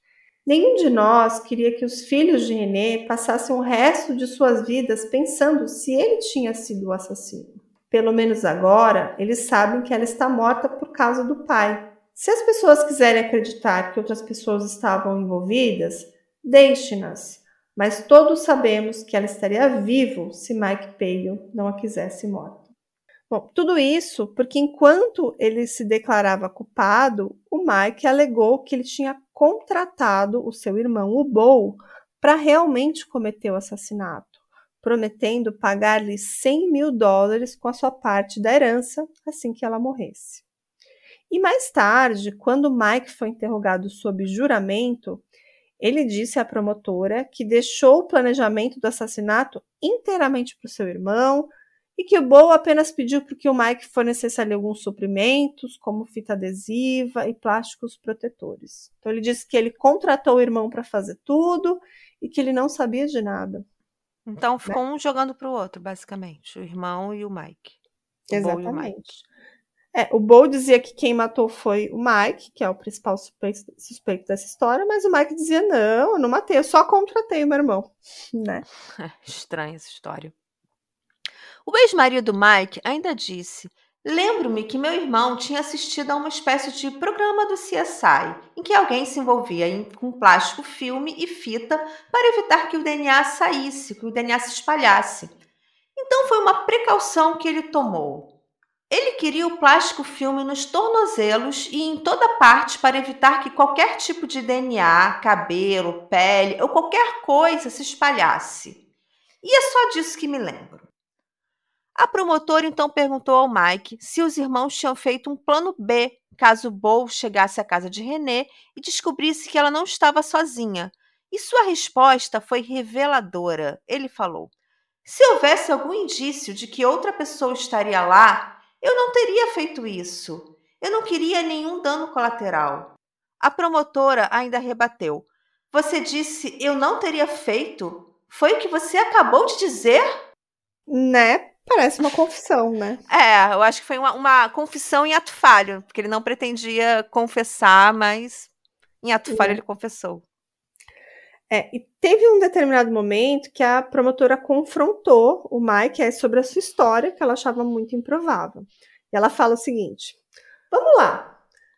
[SPEAKER 1] Nenhum de nós queria que os filhos de René passassem o resto de suas vidas pensando se ele tinha sido o assassino. Pelo menos agora, eles sabem que ela está morta por causa do pai. Se as pessoas quiserem acreditar que outras pessoas estavam envolvidas, deixe-nas. Mas todos sabemos que ela estaria vivo se Mike Palin não a quisesse morta. Bom, tudo isso porque enquanto ele se declarava culpado, o Mike alegou que ele tinha contratado o seu irmão, o Bo, para realmente cometer o assassinato, prometendo pagar-lhe 100 mil dólares com a sua parte da herança assim que ela morresse. E mais tarde, quando Mike foi interrogado sob juramento, ele disse à promotora que deixou o planejamento do assassinato inteiramente para o seu irmão, e que o Bo apenas pediu para que o Mike fornecesse ali alguns suprimentos, como fita adesiva e plásticos protetores. Então ele disse que ele contratou o irmão para fazer tudo e que ele não sabia de nada.
[SPEAKER 2] Então ficou né? um jogando para o outro, basicamente, o irmão e o Mike.
[SPEAKER 1] O Exatamente. O Mike. É, o Bo dizia que quem matou foi o Mike, que é o principal suspeito, suspeito, dessa história, mas o Mike dizia: não, eu não matei, eu só contratei o meu irmão. Né?
[SPEAKER 2] É, estranha essa história. O ex-marido Mike ainda disse: Lembro-me que meu irmão tinha assistido a uma espécie de programa do CSI, em que alguém se envolvia com plástico filme e fita para evitar que o DNA saísse, que o DNA se espalhasse. Então foi uma precaução que ele tomou. Ele queria o plástico filme nos tornozelos e em toda parte para evitar que qualquer tipo de DNA, cabelo, pele ou qualquer coisa se espalhasse. E é só disso que me lembro. A promotora então perguntou ao Mike se os irmãos tinham feito um plano B caso Bo chegasse à casa de René e descobrisse que ela não estava sozinha. E sua resposta foi reveladora. Ele falou: Se houvesse algum indício de que outra pessoa estaria lá, eu não teria feito isso. Eu não queria nenhum dano colateral. A promotora ainda rebateu: Você disse eu não teria feito? Foi o que você acabou de dizer?
[SPEAKER 1] Né? Parece uma confissão, né?
[SPEAKER 2] É, eu acho que foi uma, uma confissão em ato falho, porque ele não pretendia confessar, mas em ato falho ele confessou.
[SPEAKER 1] É, e teve um determinado momento que a promotora confrontou o Mike é, sobre a sua história, que ela achava muito improvável. E ela fala o seguinte: Vamos lá,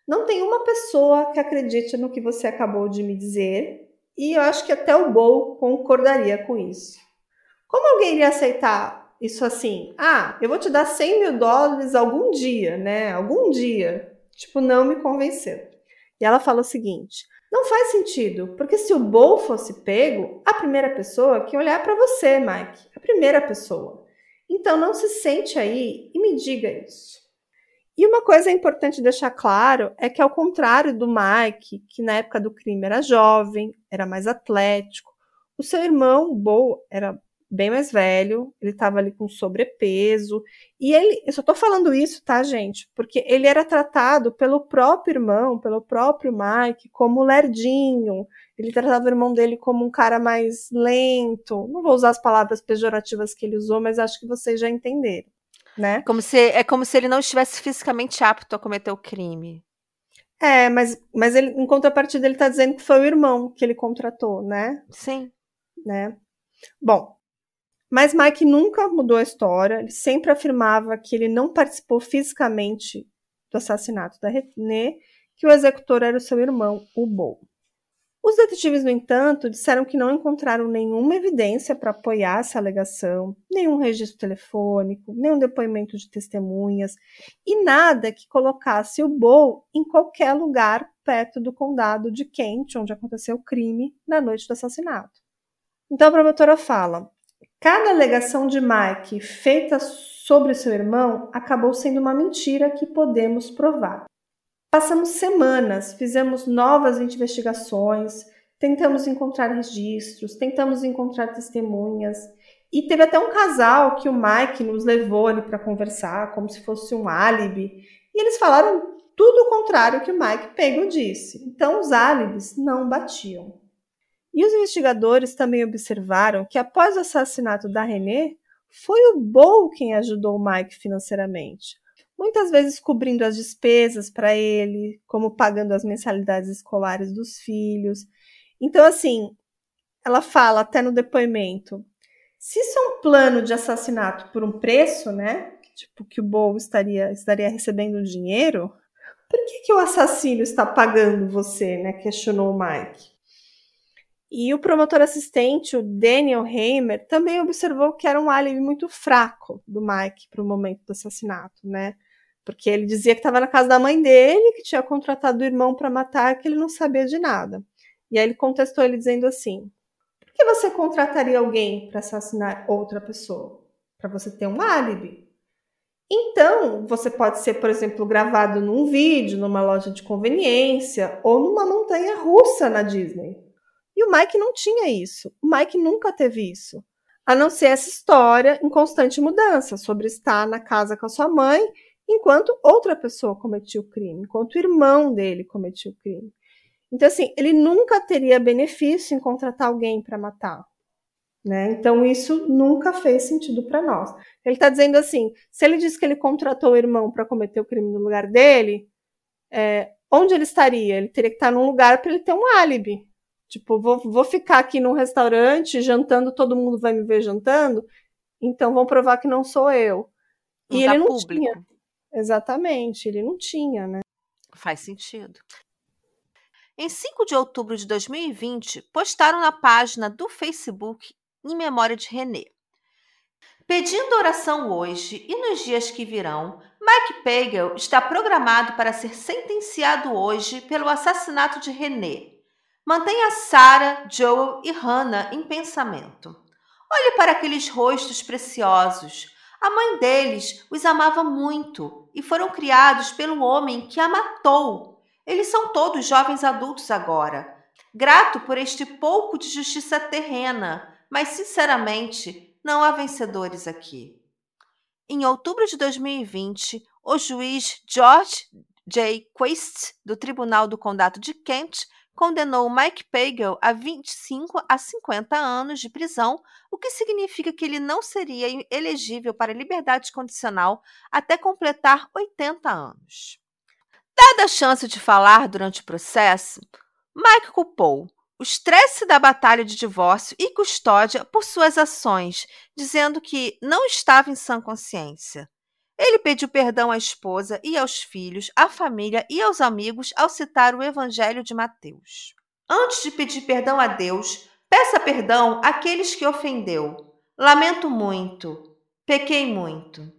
[SPEAKER 1] não tem uma pessoa que acredite no que você acabou de me dizer, e eu acho que até o Bo concordaria com isso. Como alguém iria aceitar isso assim, ah, eu vou te dar 100 mil dólares algum dia, né? Algum dia. Tipo, não me convenceu. E ela fala o seguinte: não faz sentido, porque se o Bo fosse pego, a primeira pessoa que olhar para você, Mike, a primeira pessoa. Então não se sente aí e me diga isso. E uma coisa importante deixar claro é que, ao contrário do Mike, que na época do crime era jovem, era mais atlético, o seu irmão, Bo, era bem mais velho, ele estava ali com sobrepeso, e ele, eu só tô falando isso, tá, gente? Porque ele era tratado pelo próprio irmão, pelo próprio Mike, como lerdinho. Ele tratava o irmão dele como um cara mais lento. Não vou usar as palavras pejorativas que ele usou, mas acho que vocês já entenderam, né?
[SPEAKER 2] Como se, é como se ele não estivesse fisicamente apto a cometer o crime.
[SPEAKER 1] É, mas, mas ele, em contrapartida, ele tá dizendo que foi o irmão que ele contratou, né?
[SPEAKER 2] Sim.
[SPEAKER 1] Né? Bom, mas Mike nunca mudou a história, ele sempre afirmava que ele não participou fisicamente do assassinato da René, que o executor era o seu irmão, o Bo. Os detetives, no entanto, disseram que não encontraram nenhuma evidência para apoiar essa alegação, nenhum registro telefônico, nenhum depoimento de testemunhas e nada que colocasse o Bo em qualquer lugar perto do condado de Kent, onde aconteceu o crime na noite do assassinato. Então a promotora fala: Cada alegação de Mike feita sobre seu irmão acabou sendo uma mentira que podemos provar. Passamos semanas, fizemos novas investigações, tentamos encontrar registros, tentamos encontrar testemunhas. E teve até um casal que o Mike nos levou ali para conversar, como se fosse um álibi. E eles falaram tudo o contrário que o Mike Pego disse. Então os álibis não batiam. E os investigadores também observaram que após o assassinato da René, foi o Bo quem ajudou o Mike financeiramente. muitas vezes cobrindo as despesas para ele, como pagando as mensalidades escolares dos filhos. Então, assim, ela fala até no depoimento: se isso é um plano de assassinato por um preço, né? Tipo, que o Bo estaria, estaria recebendo dinheiro, por que, que o assassino está pagando você, né? Questionou o Mike. E o promotor assistente, o Daniel Hamer, também observou que era um álibi muito fraco do Mike para o momento do assassinato, né? Porque ele dizia que estava na casa da mãe dele, que tinha contratado o irmão para matar, que ele não sabia de nada. E aí ele contestou ele dizendo assim: Por que você contrataria alguém para assassinar outra pessoa? Para você ter um álibi. Então, você pode ser, por exemplo, gravado num vídeo, numa loja de conveniência ou numa montanha russa na Disney. E o Mike não tinha isso. O Mike nunca teve isso. A não ser essa história em constante mudança sobre estar na casa com a sua mãe enquanto outra pessoa cometia o crime, enquanto o irmão dele cometia o crime. Então, assim, ele nunca teria benefício em contratar alguém para matar. Né? Então, isso nunca fez sentido para nós. Ele está dizendo assim: se ele diz que ele contratou o irmão para cometer o crime no lugar dele, é, onde ele estaria? Ele teria que estar num lugar para ele ter um álibi. Tipo, vou, vou ficar aqui num restaurante jantando, todo mundo vai me ver jantando, então vão provar que não sou eu.
[SPEAKER 2] Não
[SPEAKER 1] e ele não
[SPEAKER 2] público.
[SPEAKER 1] tinha. Exatamente, ele não tinha, né?
[SPEAKER 2] Faz sentido. Em 5 de outubro de 2020, postaram na página do Facebook em memória de René. Pedindo oração hoje e nos dias que virão, Mike Pagel está programado para ser sentenciado hoje pelo assassinato de René. Mantenha Sarah, Joel e Hannah em pensamento. Olhe para aqueles rostos preciosos. A mãe deles os amava muito e foram criados pelo homem que a matou. Eles são todos jovens adultos agora. Grato por este pouco de justiça terrena, mas sinceramente, não há vencedores aqui. Em outubro de 2020, o juiz George J. Quist, do Tribunal do Condado de Kent, condenou Mike Pagel a 25 a 50 anos de prisão, o que significa que ele não seria elegível para liberdade condicional até completar 80 anos. Dada a chance de falar durante o processo, Mike culpou o estresse da batalha de divórcio e custódia por suas ações, dizendo que não estava em sã consciência. Ele pediu perdão à esposa e aos filhos, à família e aos amigos ao citar o Evangelho de Mateus. Antes de pedir perdão a Deus, peça perdão àqueles que ofendeu. Lamento muito. Pequei muito.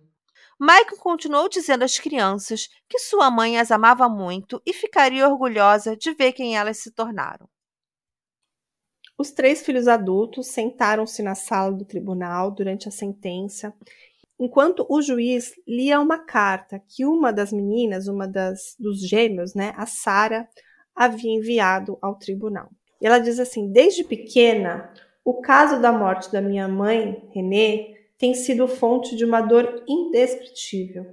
[SPEAKER 2] Michael continuou dizendo às crianças que sua mãe as amava muito e ficaria orgulhosa de ver quem elas se tornaram.
[SPEAKER 1] Os três filhos adultos sentaram-se na sala do tribunal durante a sentença, enquanto o juiz lia uma carta que uma das meninas, uma das dos gêmeos, né, a Sara, havia enviado ao tribunal. E ela diz assim: "Desde pequena, o caso da morte da minha mãe, Renê, tem sido fonte de uma dor indescritível.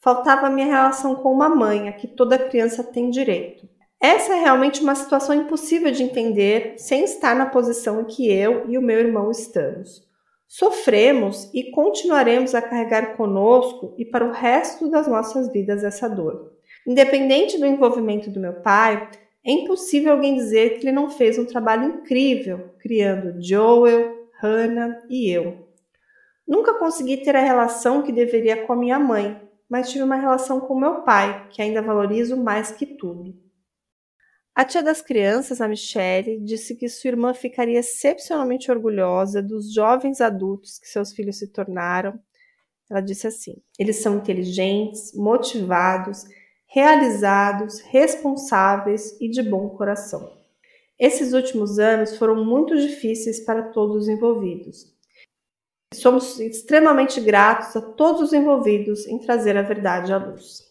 [SPEAKER 1] Faltava a minha relação com uma mãe, a que toda criança tem direito. Essa é realmente uma situação impossível de entender sem estar na posição em que eu e o meu irmão estamos. Sofremos e continuaremos a carregar conosco e para o resto das nossas vidas essa dor. Independente do envolvimento do meu pai, é impossível alguém dizer que ele não fez um trabalho incrível criando Joel, Hannah e eu. Nunca consegui ter a relação que deveria com a minha mãe, mas tive uma relação com meu pai, que ainda valorizo mais que tudo. A tia das crianças, a Michelle, disse que sua irmã ficaria excepcionalmente orgulhosa dos jovens adultos que seus filhos se tornaram. Ela disse assim: eles são inteligentes, motivados, realizados, responsáveis e de bom coração. Esses últimos anos foram muito difíceis para todos os envolvidos. Somos extremamente gratos a todos os envolvidos em trazer a verdade à luz.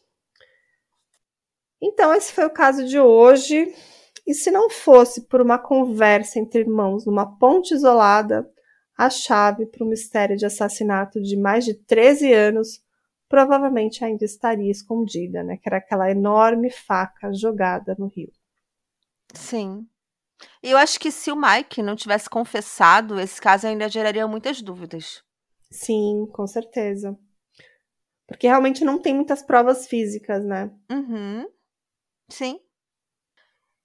[SPEAKER 1] Então, esse foi o caso de hoje. E se não fosse por uma conversa entre irmãos numa ponte isolada, a chave para o mistério de assassinato de mais de 13 anos provavelmente ainda estaria escondida, né? Que era aquela enorme faca jogada no rio.
[SPEAKER 2] Sim. E eu acho que se o Mike não tivesse confessado, esse caso ainda geraria muitas dúvidas.
[SPEAKER 1] Sim, com certeza. Porque realmente não tem muitas provas físicas, né?
[SPEAKER 2] Uhum. Sim.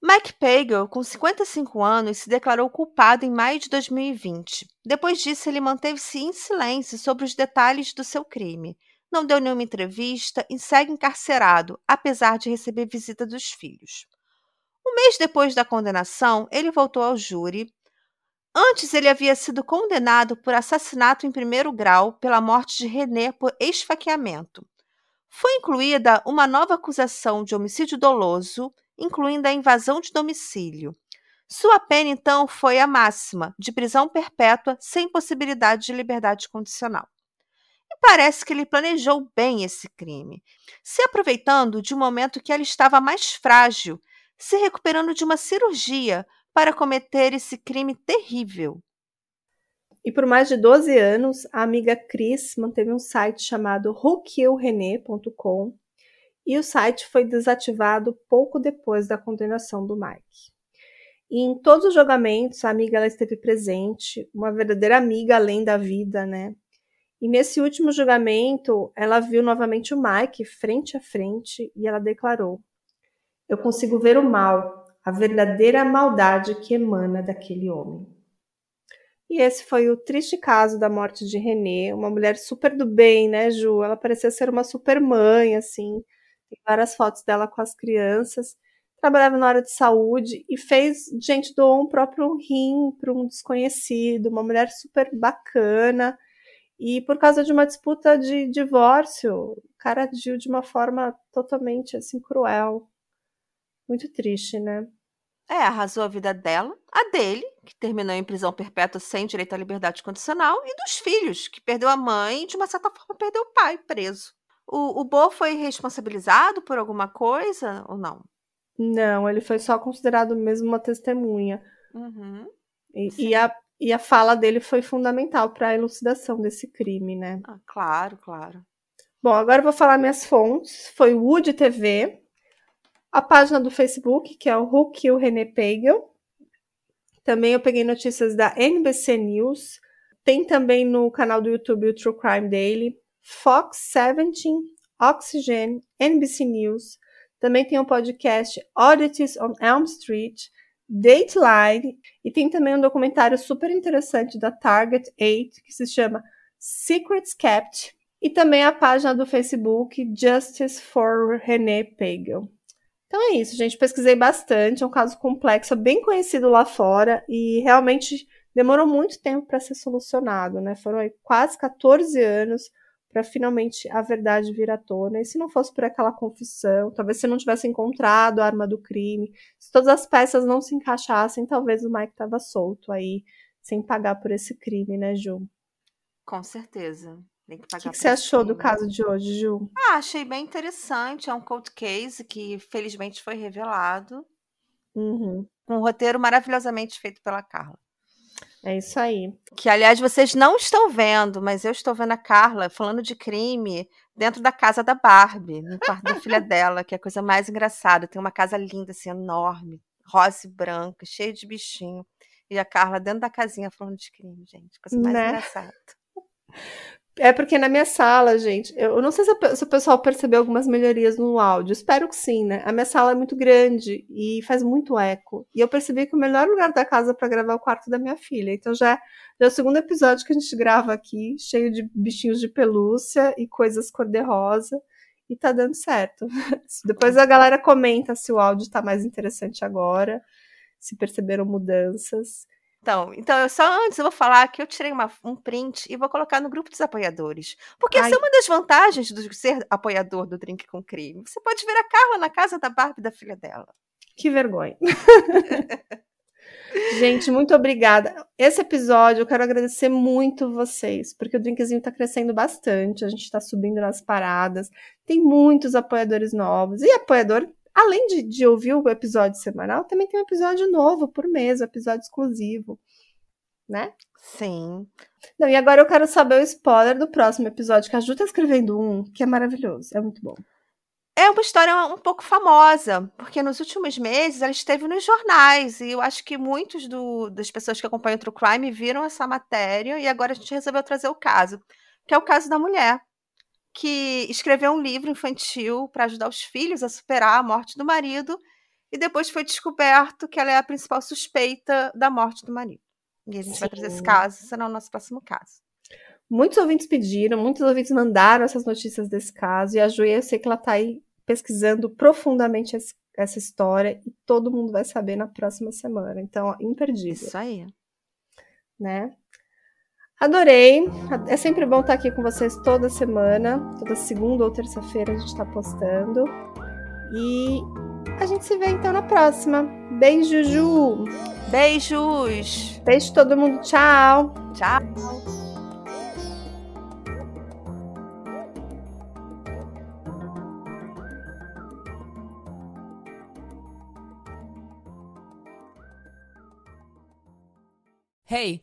[SPEAKER 2] Mike Pagel, com 55 anos, se declarou culpado em maio de 2020. Depois disso, ele manteve-se em silêncio sobre os detalhes do seu crime. Não deu nenhuma entrevista e segue encarcerado, apesar de receber visita dos filhos. Um mês depois da condenação, ele voltou ao júri. Antes, ele havia sido condenado por assassinato em primeiro grau pela morte de René por esfaqueamento. Foi incluída uma nova acusação de homicídio doloso incluindo a invasão de domicílio. Sua pena, então, foi a máxima, de prisão perpétua, sem possibilidade de liberdade condicional. E parece que ele planejou bem esse crime, se aproveitando de um momento que ela estava mais frágil, se recuperando de uma cirurgia para cometer esse crime terrível.
[SPEAKER 1] E por mais de 12 anos, a amiga Cris manteve um site chamado whokillrené.com e o site foi desativado pouco depois da condenação do Mike. E em todos os julgamentos, a amiga ela esteve presente, uma verdadeira amiga além da vida, né? E nesse último julgamento, ela viu novamente o Mike frente a frente e ela declarou: Eu consigo ver o mal, a verdadeira maldade que emana daquele homem. E esse foi o triste caso da morte de Renée, uma mulher super do bem, né, Ju? Ela parecia ser uma super mãe, assim, tem várias fotos dela com as crianças. Trabalhava na área de saúde e fez, gente, doou um próprio rim para um desconhecido, uma mulher super bacana. E por causa de uma disputa de divórcio, o cara agiu de uma forma totalmente assim cruel. Muito triste, né?
[SPEAKER 2] É, arrasou a vida dela, a dele, que terminou em prisão perpétua sem direito à liberdade condicional, e dos filhos, que perdeu a mãe e, de uma certa forma, perdeu o pai preso. O, o Bo foi responsabilizado por alguma coisa ou não?
[SPEAKER 1] Não, ele foi só considerado mesmo uma testemunha.
[SPEAKER 2] Uhum.
[SPEAKER 1] E, e, a, e a fala dele foi fundamental para a elucidação desse crime, né?
[SPEAKER 2] Ah, claro, claro.
[SPEAKER 1] Bom, agora eu vou falar minhas fontes. Foi o Wood TV, a página do Facebook, que é o Who Kill René Pagel. Também eu peguei notícias da NBC News. Tem também no canal do YouTube o True Crime Daily. Fox 17, Oxygen, NBC News. Também tem o podcast Oddities on Elm Street, Dateline, e tem também um documentário super interessante da Target 8 que se chama Secrets Kept, e também a página do Facebook Justice for René Pagel. Então é isso, gente. Pesquisei bastante, é um caso complexo, bem conhecido lá fora e realmente demorou muito tempo para ser solucionado, né? Foram quase 14 anos para finalmente a verdade vir à tona. E se não fosse por aquela confissão, talvez se não tivesse encontrado a arma do crime, se todas as peças não se encaixassem, talvez o Mike estava solto aí, sem pagar por esse crime, né, Ju?
[SPEAKER 2] Com certeza.
[SPEAKER 1] O que, que, você achou do caso de hoje, Ju?
[SPEAKER 2] Ah, achei bem interessante. É um cold case que felizmente foi revelado.
[SPEAKER 1] Uhum.
[SPEAKER 2] Um roteiro maravilhosamente feito pela Carla.
[SPEAKER 1] É isso aí.
[SPEAKER 2] Que, aliás, vocês não estão vendo, mas eu estou vendo a Carla falando de crime dentro da casa da Barbie, no quarto da filha dela, que é a coisa mais engraçada. Tem uma casa linda, assim, enorme, rosa e branca, cheia de bichinho. E a Carla dentro da casinha falando de crime, gente. Coisa mais né? engraçada.
[SPEAKER 1] É porque na minha sala, gente, eu não sei se, o pessoal percebeu algumas melhorias no áudio. Espero que sim, né? A minha sala é muito grande e faz muito eco. E eu percebi que o melhor lugar da casa para gravar é o quarto da minha filha. Então já, já é o segundo episódio que a gente grava aqui, cheio de bichinhos de pelúcia e coisas cor-de-rosa. E tá dando certo. Depois a galera comenta se o áudio tá mais interessante agora, se perceberam mudanças.
[SPEAKER 2] Então, então eu só antes eu vou falar que eu tirei uma, um print e vou colocar no grupo dos apoiadores. Porque Ai. essa é uma das vantagens de ser apoiador do Drink com Crime. Você pode ver a Carla na casa da Barbie da filha dela.
[SPEAKER 1] Que vergonha. Gente, muito obrigada. Esse episódio eu quero agradecer muito vocês, porque o Drinkzinho está crescendo bastante, a gente está subindo nas paradas, tem muitos apoiadores novos. E apoiador Além de, de ouvir o episódio semanal, também tem um episódio novo por mês, um episódio exclusivo, né?
[SPEAKER 2] Sim.
[SPEAKER 1] Não, e agora eu quero saber o spoiler do próximo episódio, que a Ju tá escrevendo um, que é maravilhoso, é muito bom.
[SPEAKER 2] É uma história um pouco famosa, porque nos últimos meses ela esteve nos jornais, e eu acho que muitos do, das pessoas que acompanham o True Crime viram essa matéria, e agora a gente resolveu trazer o caso, que é o caso da mulher que escreveu um livro infantil para ajudar os filhos a superar a morte do marido e depois foi descoberto que ela é a principal suspeita da morte do marido. E a gente Sim. vai trazer esse caso, será o nosso próximo caso.
[SPEAKER 1] Muitos ouvintes pediram, muitos ouvintes mandaram essas notícias desse caso, e a Ju, eu sei que ela está aí pesquisando profundamente esse, essa história, e todo mundo vai saber na próxima semana. Então, ó, imperdível.
[SPEAKER 2] Isso aí.
[SPEAKER 1] Né? Adorei. É sempre bom estar aqui com vocês toda semana. Toda segunda ou terça-feira a gente está postando. E a gente se vê então na próxima. Beijo, Ju.
[SPEAKER 2] Beijos.
[SPEAKER 1] Beijo todo mundo. Tchau.
[SPEAKER 2] Tchau.
[SPEAKER 4] Hey,